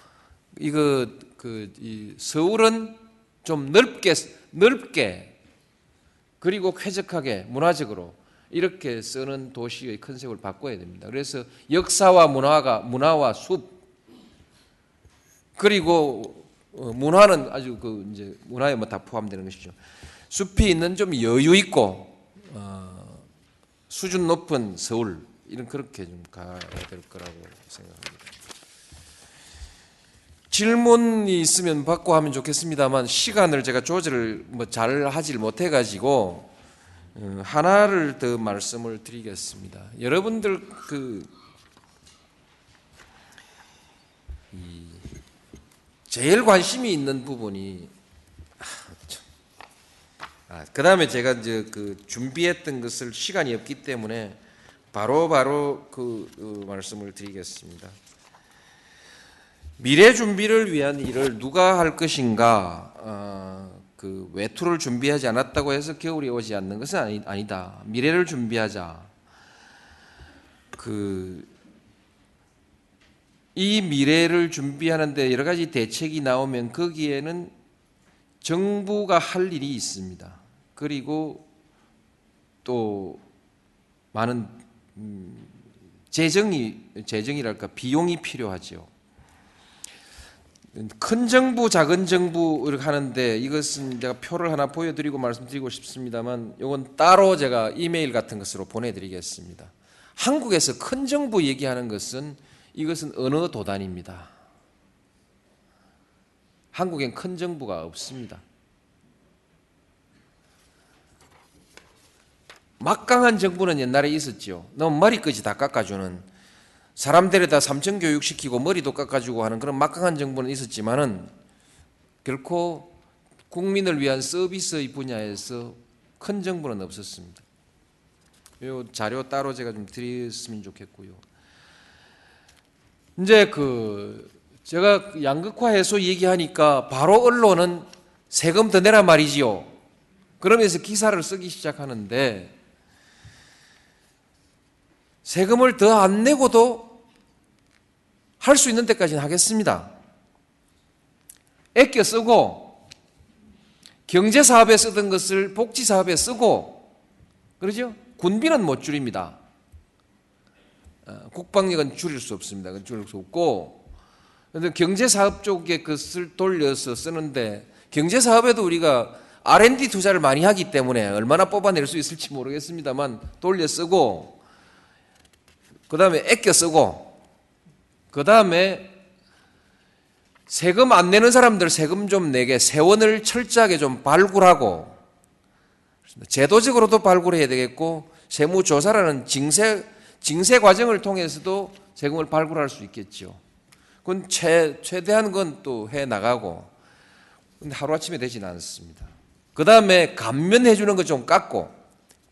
이거 그 서울은 좀 넓게 넓게 그리고 쾌적하게 문화적으로 이렇게 쓰는 도시의 컨셉을 바꿔야 됩니다. 그래서 역사와 문화가 문화와 숲 그리고 어, 문화는 아주 그 이제 문화에 뭐 다 포함되는 것이죠. 숲이 있는 좀 여유 있고 어, 수준 높은 서울 이런 그렇게 좀 가야 될 거라고 생각합니다. 질문이 있으면 받고 하면 좋겠습니다만 시간을 제가 조절을 뭐 잘 하질 못해 가지고 어, 하나를 더 말씀을 드리겠습니다. 여러분들 그 제일 관심이 있는 부분이 아, 그 다음에 제가 이제 그 준비했던 것을 시간이 없기 때문에 바로 바로 그, 그 말씀을 드리겠습니다. 미래 준비를 위한 일을 누가 할 것인가? 어, 그 외투를 준비하지 않았다고 해서 겨울이 오지 않는 것은 아니, 아니다. 미래를 준비하자. 그 이 미래를 준비하는데 여러 가지 대책이 나오면 거기에는 정부가 할 일이 있습니다. 그리고 또 많은 음, 재정이 재정이랄까 비용이 필요하죠. 큰 정부, 작은 정부 이렇게 하는데 이것은 제가 표를 하나 보여드리고 말씀드리고 싶습니다만 이건 따로 제가 이메일 같은 것으로 보내드리겠습니다. 한국에서 큰 정부 얘기하는 것은 이것은 언어 도단입니다. 한국엔 큰 정부가 없습니다. 막강한 정부는 옛날에 있었죠. 너무 머리까지 다 깎아주는 사람 데려다 삼천 교육시키고 머리도 깎아주고 하는 그런 막강한 정부는 있었지만은 결코 국민을 위한 서비스의 분야에서 큰 정부는 없었습니다. 요 자료 따로 제가 좀 드렸으면 좋겠고요. 이제 그 제가 양극화 해소 얘기하니까 바로 언론은 세금 더 내라 말이지요. 그러면서 기사를 쓰기 시작하는데 세금을 더 안 내고도 할 수 있는 데까지는 하겠습니다. 애껴 쓰고 경제 사업에 쓰던 것을 복지 사업에 쓰고 그러죠? 군비는 못 줄입니다. 어, 국방력은 줄일 수 없습니다. 줄일 수 없고 그런데 경제 사업 쪽에 그것을 돌려서 쓰는데 경제 사업에도 우리가 R&D 투자를 많이 하기 때문에 얼마나 뽑아낼 수 있을지 모르겠습니다만 돌려 쓰고 그 다음에 애껴 쓰고 그 다음에 세금 안 내는 사람들 세금 좀 내게 세원을 철저하게 좀 발굴하고 제도적으로도 발굴해야 되겠고 세무조사라는 징세 징세 과정을 통해서도 세금을 발굴할 수 있겠죠. 그건 최, 최대한 건 또 해 나가고 근데 하루아침에 되지는 않습니다. 그 다음에 감면해 주는 거 좀 깎고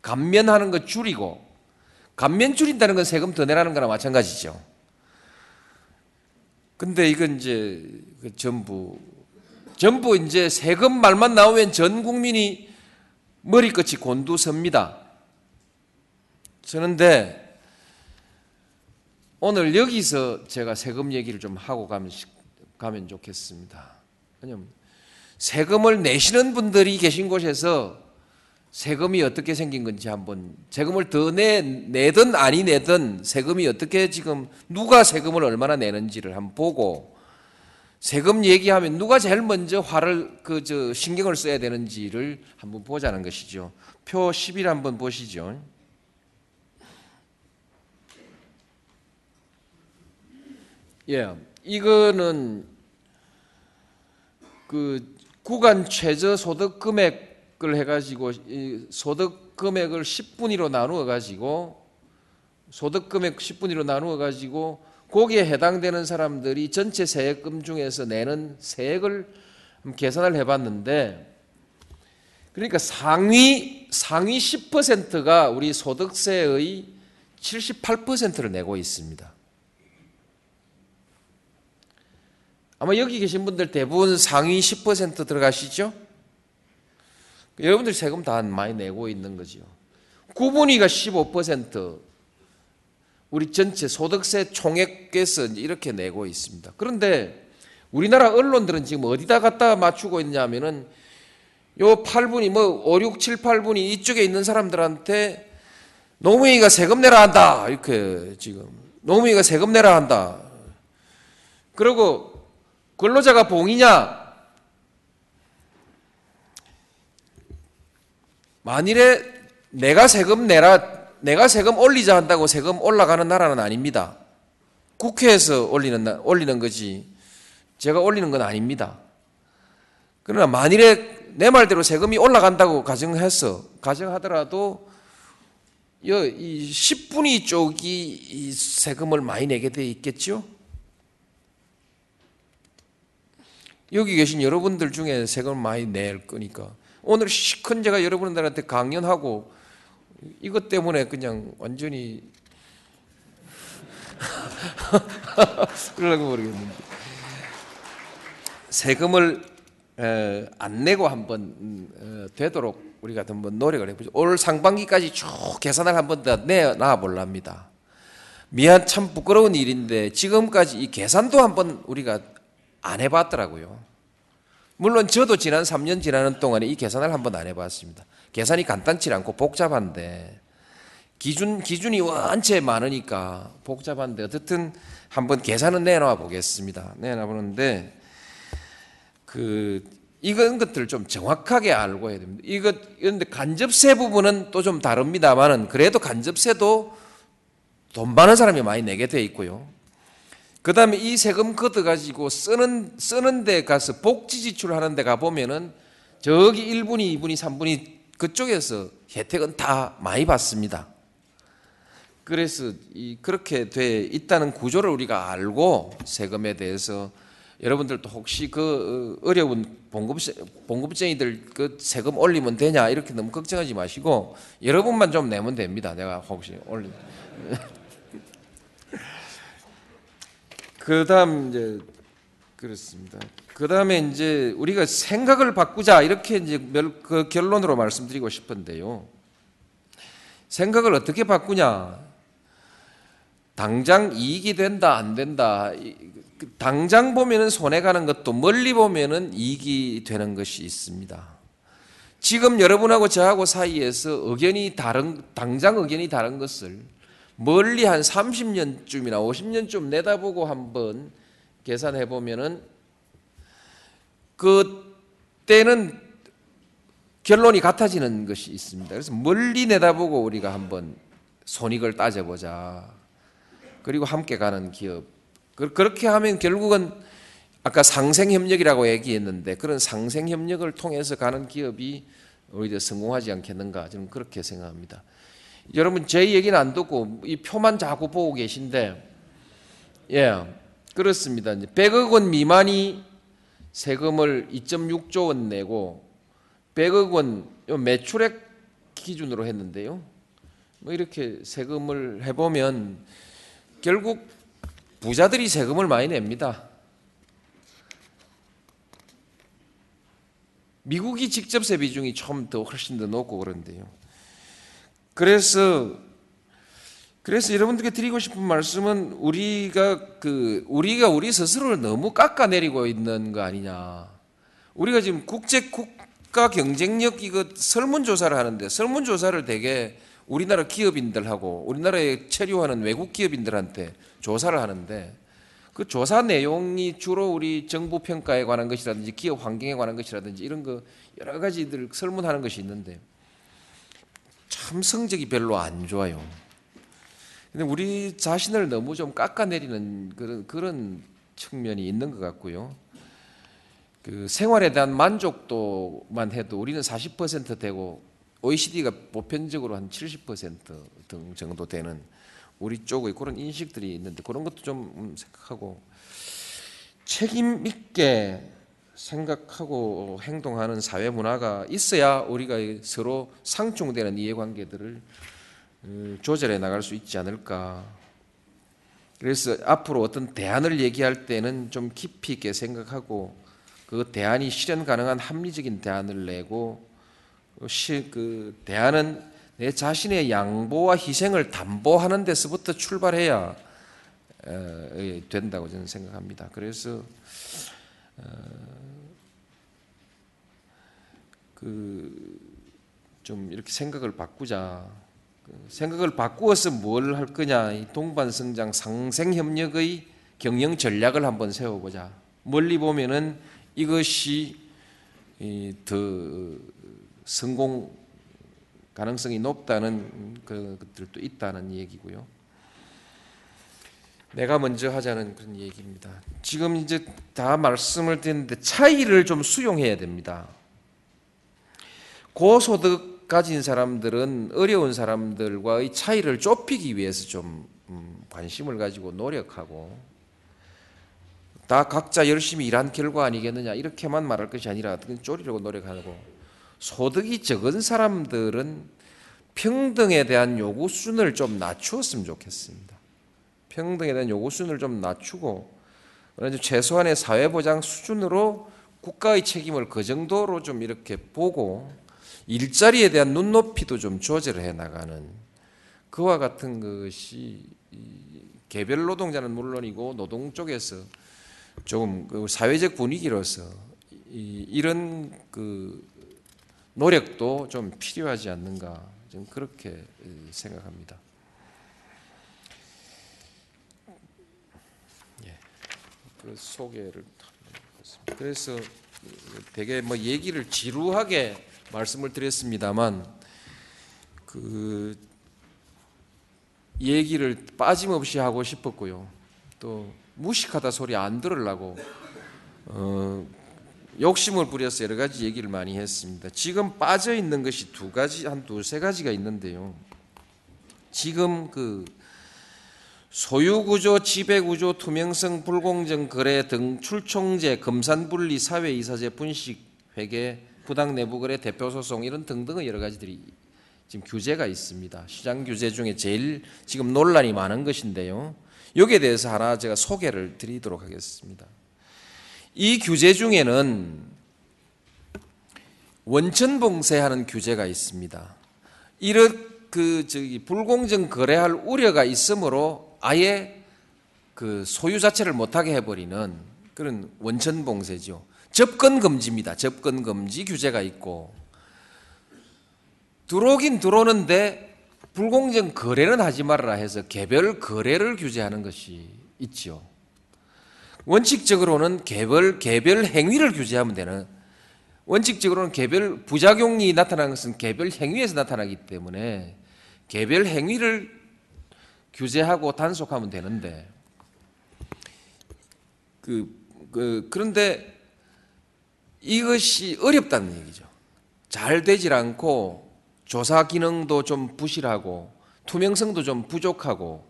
감면하는 거 줄이고 감면 줄인다는 건 세금 더 내라는 거나 마찬가지죠. 근데 이건 이제 그 전부 전부 이제 세금 말만 나오면 전 국민이 머리끝이 곤두섭니다. 저는데 오늘 여기서 제가 세금 얘기를 좀 하고 가면, 가면 좋겠습니다. 왜냐면 세금을 내시는 분들이 계신 곳에서 세금이 어떻게 생긴 건지 한번 세금을 더 내, 내든 아니 내든 세금이 어떻게 지금 누가 세금을 얼마나 내는지를 한번 보고 세금 얘기하면 누가 제일 먼저 화를 그 저 신경을 써야 되는지를 한번 보자는 것이죠. 표11 한번 보시죠. 예. 이거는 그 구간 최저 소득 금액을 해가지고 소득 금액을 10분위로 나누어 가지고 소득 금액 10분위로 나누어 가지고 거기에 해당되는 사람들이 전체 세액금 중에서 내는 세액을 계산을 해봤는데 그러니까 상위 상위 10%가 우리 소득세의 78%를 내고 있습니다. 아마 여기 계신 분들 대부분 상위 10% 들어가시죠? 여러분들 세금 다 많이 내고 있는 거죠. 9분위가 15% 우리 전체 소득세 총액에서 이렇게 내고 있습니다. 그런데 우리나라 언론들은 지금 어디다 갖다 맞추고 있냐면은 요 8분이 뭐 5, 6, 7, 8분이 이쪽에 있는 사람들한테 노무현이가 세금 내라 한다. 이렇게 지금 노무현이가 세금 내라 한다. 그리고 근로자가 봉이냐? 만일에 내가 세금 내라, 내가 세금 올리자 한다고 세금 올라가는 나라는 아닙니다. 국회에서 올리는, 올리는 거지. 제가 올리는 건 아닙니다. 그러나 만일에 내 말대로 세금이 올라간다고 가정해서, 가정하더라도 이 10분위 쪽이 세금을 많이 내게 돼 있겠죠? 여기 계신 여러분들 중에 세금을 많이 낼 거니까 오늘 시큰 제가 여러분들한테 강연하고 이것 때문에 그냥 완전히 그러려고 모르겠는데 세금을 안 내고 한번 음, 되도록 우리가 한번 노력을 해보죠. 올 상반기까지 쭉 계산을 한번 더 내놔 볼랍니다. 미안 참 부끄러운 일인데 지금까지 이 계산도 한번 우리가 안 해봤더라고요. 물론 저도 지난 3년 지나는 동안에 이 계산을 한 번 안 해봤습니다. 계산이 간단치 않고 복잡한데 기준 기준이 원체 많으니까 복잡한데 어쨌든 한번 계산은 내놔 보겠습니다. 내놔 보는데 그 이건 것들을 좀 정확하게 알고 해야 됩니다. 이것 그런데 간접세 부분은 또 좀 다릅니다만은 그래도 간접세도 돈 많은 사람이 많이 내게 돼 있고요. 그 다음에 이 세금 걷어가지고 쓰는, 쓰는 데 가서 복지 지출 하는 데 가보면은 저기 1분이, 2분이, 3분이 그쪽에서 혜택은 다 많이 받습니다. 그래서 이 그렇게 돼 있다는 구조를 우리가 알고 세금에 대해서 여러분들도 혹시 그 어, 어려운 봉급세, 봉급쟁이들 그 세금 올리면 되냐 이렇게 너무 걱정하지 마시고 여러분만 좀 내면 됩니다. 내가 혹시 올리. 그다음 이제 그렇습니다. 그다음에 이제 우리가 생각을 바꾸자 이렇게 이제 멸- 그 결론으로 말씀드리고 싶은데요. 생각을 어떻게 바꾸냐? 당장 이익이 된다 안 된다. 이- 그 당장 보면은 손해 가는 것도 멀리 보면은 이익이 되는 것이 있습니다. 지금 여러분하고 저하고 사이에서 의견이 다른 당장 의견이 다른 것을 멀리 한 30년쯤이나 50년쯤 내다보고 한번 계산해 보면은 그때는 결론이 같아지는 것이 있습니다. 그래서 멀리 내다보고 우리가 한번 손익을 따져보자. 그리고 함께 가는 기업. 그- 그렇게 하면 결국은 아까 상생협력이라고 얘기했는데 그런 상생협력을 통해서 가는 기업이 오히려 성공하지 않겠는가 저는 그렇게 생각합니다. 여러분 제 얘기는 안 듣고 이 표만 자꾸 보고 계신데 예 그렇습니다. 이제 100억 원 미만이 세금을 2.6조 원 내고 100억 원 매출액 기준으로 했는데요. 뭐 이렇게 세금을 해보면 결국 부자들이 세금을 많이 냅니다. 미국이 직접 세 비 중이 좀 더 훨씬 더 높고 그런데요. 그래서 그래서 여러분들께 드리고 싶은 말씀은 우리가 그 우리가 우리 스스로를 너무 깎아내리고 있는 거 아니냐. 우리가 지금 국제 국가 경쟁력 이거 설문 조사를 하는데 설문 조사를 되게 우리나라 기업인들하고 우리나라에 체류하는 외국 기업인들한테 조사를 하는데 그 조사 내용이 주로 우리 정부 평가에 관한 것이라든지 기업 환경에 관한 것이라든지 이런 거 여러 가지들 설문하는 것이 있는데 참 성적이 별로 안 좋아요. 근데 우리 자신을 너무 좀 깎아내리는 그런 그런 측면이 있는 것 같고요. 그 생활에 대한 만족도만 해도 우리는 40% 되고 OECD가 보편적으로 한 70%등 정도 되는 우리 쪽의 그런 인식들이 있는데 그런 것도 좀 음, 생각하고 책임 있게 생각하고 행동하는 사회 문화가 있어야 우리가 서로 상충되는 이해관계들을 음, 조절해 나갈 수 있지 않을까. 그래서 앞으로 어떤 대안을 얘기할 때는 좀 깊이 있게 생각하고 그 대안이 실현 가능한 합리적인 대안을 내고 시, 그 대안은 내 자신의 양보와 희생을 담보하는 데서부터 출발해야 어, 된다고 저는 생각합니다. 그래서 그 좀 이렇게 생각을 바꾸자. 그 생각을 바꾸어서 뭘 할 거냐? 이 동반 성장 상생 협력의 경영 전략을 한번 세워보자. 멀리 보면은 이것이 이더 성공 가능성이 높다는 그 것들도 있다는 얘기고요. 내가 먼저 하자는 그런 얘기입니다. 지금 이제 다 말씀을 드렸는데 차이를 좀 수용해야 됩니다. 고소득 가진 사람들은 어려운 사람들과의 차이를 좁히기 위해서 좀 음, 관심을 가지고 노력하고 다 각자 열심히 일한 결과 아니겠느냐 이렇게만 말할 것이 아니라 그건 쪼리려고 노력하고 소득이 적은 사람들은 평등에 대한 요구 수준을 좀 낮추었으면 좋겠습니다. 평등에 대한 요구 수준을 좀 낮추고 최소한의 사회보장 수준으로 국가의 책임을 그 정도로 좀 이렇게 보고 일자리에 대한 눈높이도 좀 조절해 나가는 그와 같은 것이 개별 노동자는 물론이고 노동 쪽에서 조금 그 사회적 분위기로서 이런 그 노력도 좀 필요하지 않는가 좀 그렇게 생각합니다. 예, 그 소개를 그래서 되게 뭐 얘기를 지루하게 말씀을 드렸습니다만 그 얘기를 빠짐없이 하고 싶었고요. 또 무식하다 소리 안 들으려고 어, 욕심을 부려서 여러 가지 얘기를 많이 했습니다. 지금 빠져 있는 것이 두 가지 한 두 세 가지가 있는데요. 지금 그 소유구조, 지배구조, 투명성, 불공정 거래 등 출총제, 검산분리, 사회이사제, 분식, 회계, 부당 내부거래, 대표 소송 이런 등등의 여러 가지들이 지금 규제가 있습니다. 시장 규제 중에 제일 지금 논란이 많은 것인데요. 여기에 대해서 하나 제가 소개를 드리도록 하겠습니다. 이 규제 중에는 원천 봉쇄하는 규제가 있습니다. 이런 그 저기 불공정 거래할 우려가 있으므로 아예 그 소유 자체를 못하게 해버리는 그런 원천 봉쇄죠. 접근 금지입니다. 접근 금지 규제가 있고 들어오긴 들어오는데 불공정 거래는 하지 말아라 해서 개별 거래를 규제하는 것이 있죠. 원칙적으로는 개별 개별 행위를 규제하면 되는 원칙적으로는 개별 부작용이 나타나는 것은 개별 행위에서 나타나기 때문에 개별 행위를 규제하고 단속하면 되는데 그, 그 그런데 이것이 어렵다는 얘기죠. 잘 되질 않고 조사 기능도 좀 부실하고 투명성도 좀 부족하고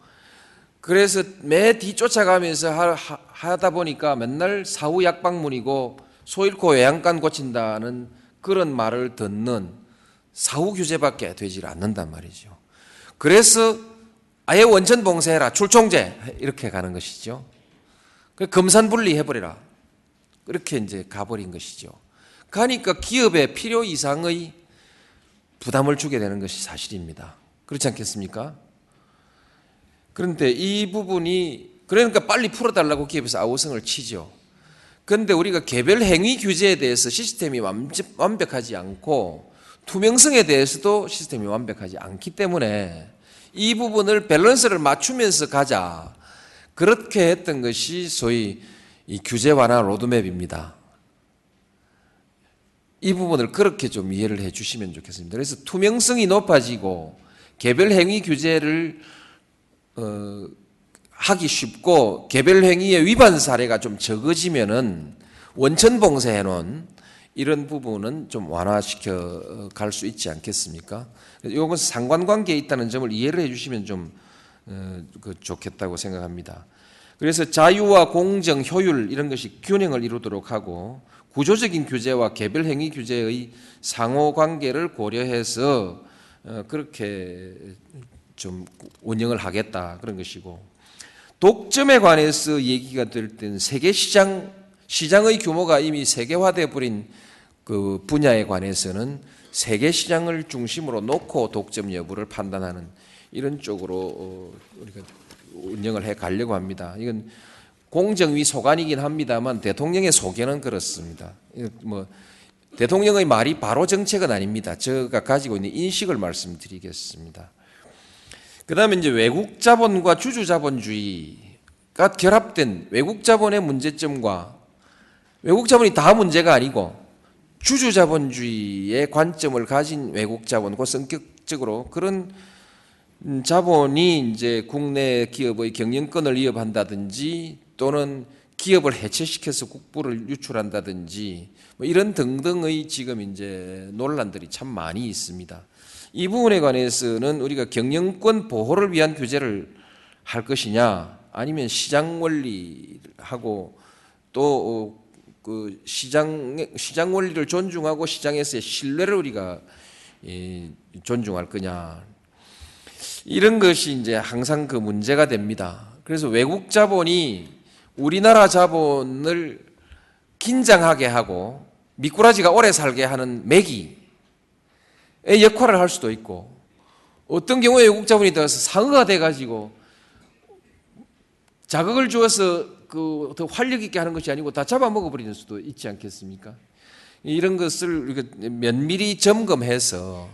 그래서 매 뒤쫓아가면서 하, 다 보니까 맨날 사후 약방문이고 소 잃고 외양간 고친다는 그런 말을 듣는 사후 규제밖에 되질 않는단 말이죠. 그래서 아예 원천 봉쇄해라. 출총제. 이렇게 가는 것이죠. 그 검산 분리해버리라. 그렇게 이제 가버린 것이죠. 가니까 기업에 필요 이상의 부담을 주게 되는 것이 사실입니다. 그렇지 않겠습니까? 그런데 이 부분이 그러니까 빨리 풀어달라고 기업에서 아우성을 치죠. 그런데 우리가 개별 행위 규제에 대해서 시스템이 완벽하지 않고 투명성에 대해서도 시스템이 완벽하지 않기 때문에 이 부분을 밸런스를 맞추면서 가자. 그렇게 했던 것이 소위 이 규제 완화 로드맵입니다. 이 부분을 그렇게 좀 이해를 해 주시면 좋겠습니다. 그래서 투명성이 높아지고 개별 행위 규제를 어, 하기 쉽고 개별 행위의 위반 사례가 좀 적어지면은 원천 봉쇄해 놓은 이런 부분은 좀 완화시켜 갈 수 있지 않겠습니까? 이건 상관관계에 있다는 점을 이해를 해 주시면 좀 어, 그 좋겠다고 생각합니다. 그래서 자유와 공정, 효율 이런 것이 균형을 이루도록 하고 구조적인 규제와 개별 행위 규제의 상호 관계를 고려해서 어, 그렇게 좀 운영을 하겠다 그런 것이고 독점에 관해서 얘기가 될 때는 세계 시장 시장의 규모가 이미 세계화돼 버린 그 분야에 관해서는 세계 시장을 중심으로 놓고 독점 여부를 판단하는 이런 쪽으로 어, 우리가 운영을 해 가려고 합니다. 이건 공정위 소관이긴 합니다만 대통령의 소견은 그렇습니다. 뭐 대통령의 말이 바로 정책은 아닙니다. 제가 가지고 있는 인식을 말씀드리겠습니다. 그다음에 이제 외국 자본과 주주 자본주의가 결합된 외국 자본의 문제점과 외국 자본이 다 문제가 아니고 주주 자본주의의 관점을 가진 외국 자본, 그 성격적으로 그런 자본이 이제 국내 기업의 경영권을 위협한다든지 또는 기업을 해체시켜서 국부를 유출한다든지 뭐 이런 등등의 지금 이제 논란들이 참 많이 있습니다. 이 부분에 관해서는 우리가 경영권 보호를 위한 규제를 할 것이냐 아니면 시장 원리하고 또 그 시장 시장 원리를 존중하고 시장에서의 신뢰를 우리가 존중할 거냐 이런 것이 이제 항상 그 문제가 됩니다. 그래서 외국 자본이 우리나라 자본을 긴장하게 하고 미꾸라지가 오래 살게 하는 매기의 역할을 할 수도 있고 어떤 경우에 외국 자본이 들어서 상어가 돼가지고 자극을 주어서 그 더 활력 있게 하는 것이 아니고 다 잡아먹어 버리는 수도 있지 않겠습니까? 이런 것을 면밀히 점검해서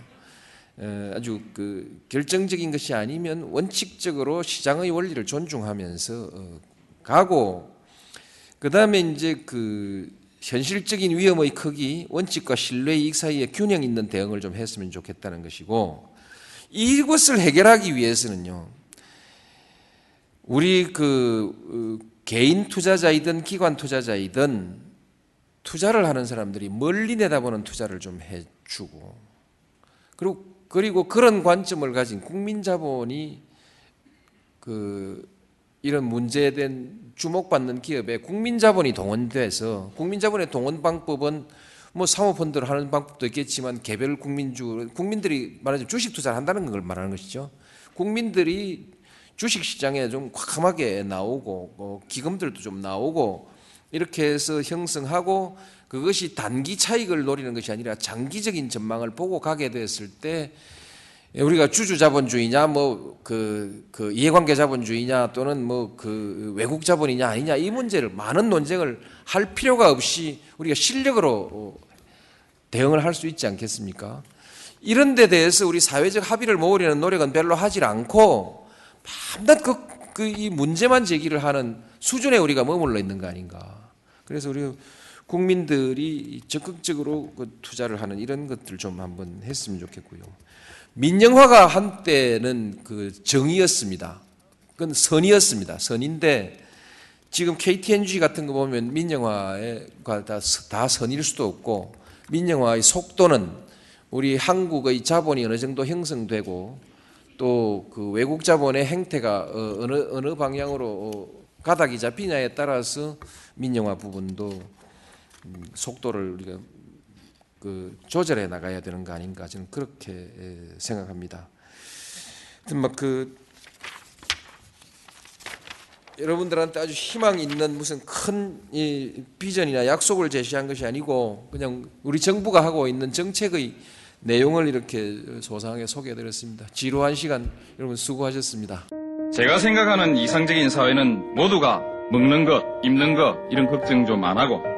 아주 그 결정적인 것이 아니면 원칙적으로 시장의 원리를 존중하면서 어, 가고 그 다음에 이제 그 현실적인 위험의 크기, 원칙과 신뢰 이익 사이에 균형 있는 대응을 좀 했으면 좋겠다는 것이고 이것을 해결하기 위해서는요. 우리 그 어, 개인 투자자이든 기관 투자자이든 투자를 하는 사람들이 멀리 내다보는 투자를 좀 해주고 그리고 그리고 그런 관점을 가진 국민 자본이 그 이런 문제에 대한 주목받는 기업에 국민 자본이 동원돼서 국민 자본의 동원 방법은 뭐 사모펀드를 하는 방법도 있겠지만 개별 국민주 국민들이 말하자면 주식 투자를 한다는 걸 말하는 것이죠. 국민들이 주식 시장에 좀 과감하게 나오고 뭐 기금들도 좀 나오고 이렇게 해서 형성하고 그것이 단기 차익을 노리는 것이 아니라 장기적인 전망을 보고 가게 됐을 때 우리가 주주 자본주의냐 뭐그 그 이해관계 자본주의냐 또는 뭐 그 외국 자본이냐 아니냐 이 문제를 많은 논쟁을 할 필요가 없이 우리가 실력으로 대응을 할 수 있지 않겠습니까? 이런 데 대해서 우리 사회적 합의를 모으려는 노력은 별로 하질 않고 밤낮 그, 그 이 문제만 제기를 하는 수준에 우리가 머물러 있는 거 아닌가. 그래서 우리 국민들이 적극적으로 그 투자를 하는 이런 것들 좀 한번 했으면 좋겠고요. 민영화가 한때는 그 정의였습니다. 그건 선이었습니다. 선인데 지금 KTNG 같은 거 보면 민영화가 다, 다 선일 수도 없고 민영화의 속도는 우리 한국의 자본이 어느 정도 형성되고 또 그 외국 자본의 행태가 어, 어느 어느 방향으로 어, 가닥이 잡히냐에 따라서 민영화 부분도 음, 속도를 우리가 그 조절해 나가야 되는 거 아닌가 저는 그렇게 생각합니다. 하여튼 막그 여러분들한테 아주 희망 있는 무슨 큰 비전이나 약속을 제시한 것이 아니고 그냥 우리 정부가 하고 있는 정책의 내용을 이렇게 소상하게 소개해드렸습니다. 지루한 시간 여러분 수고하셨습니다. 제가 생각하는 이상적인 사회는 모두가 먹는 것, 입는 것 이런 걱정 좀 안 하고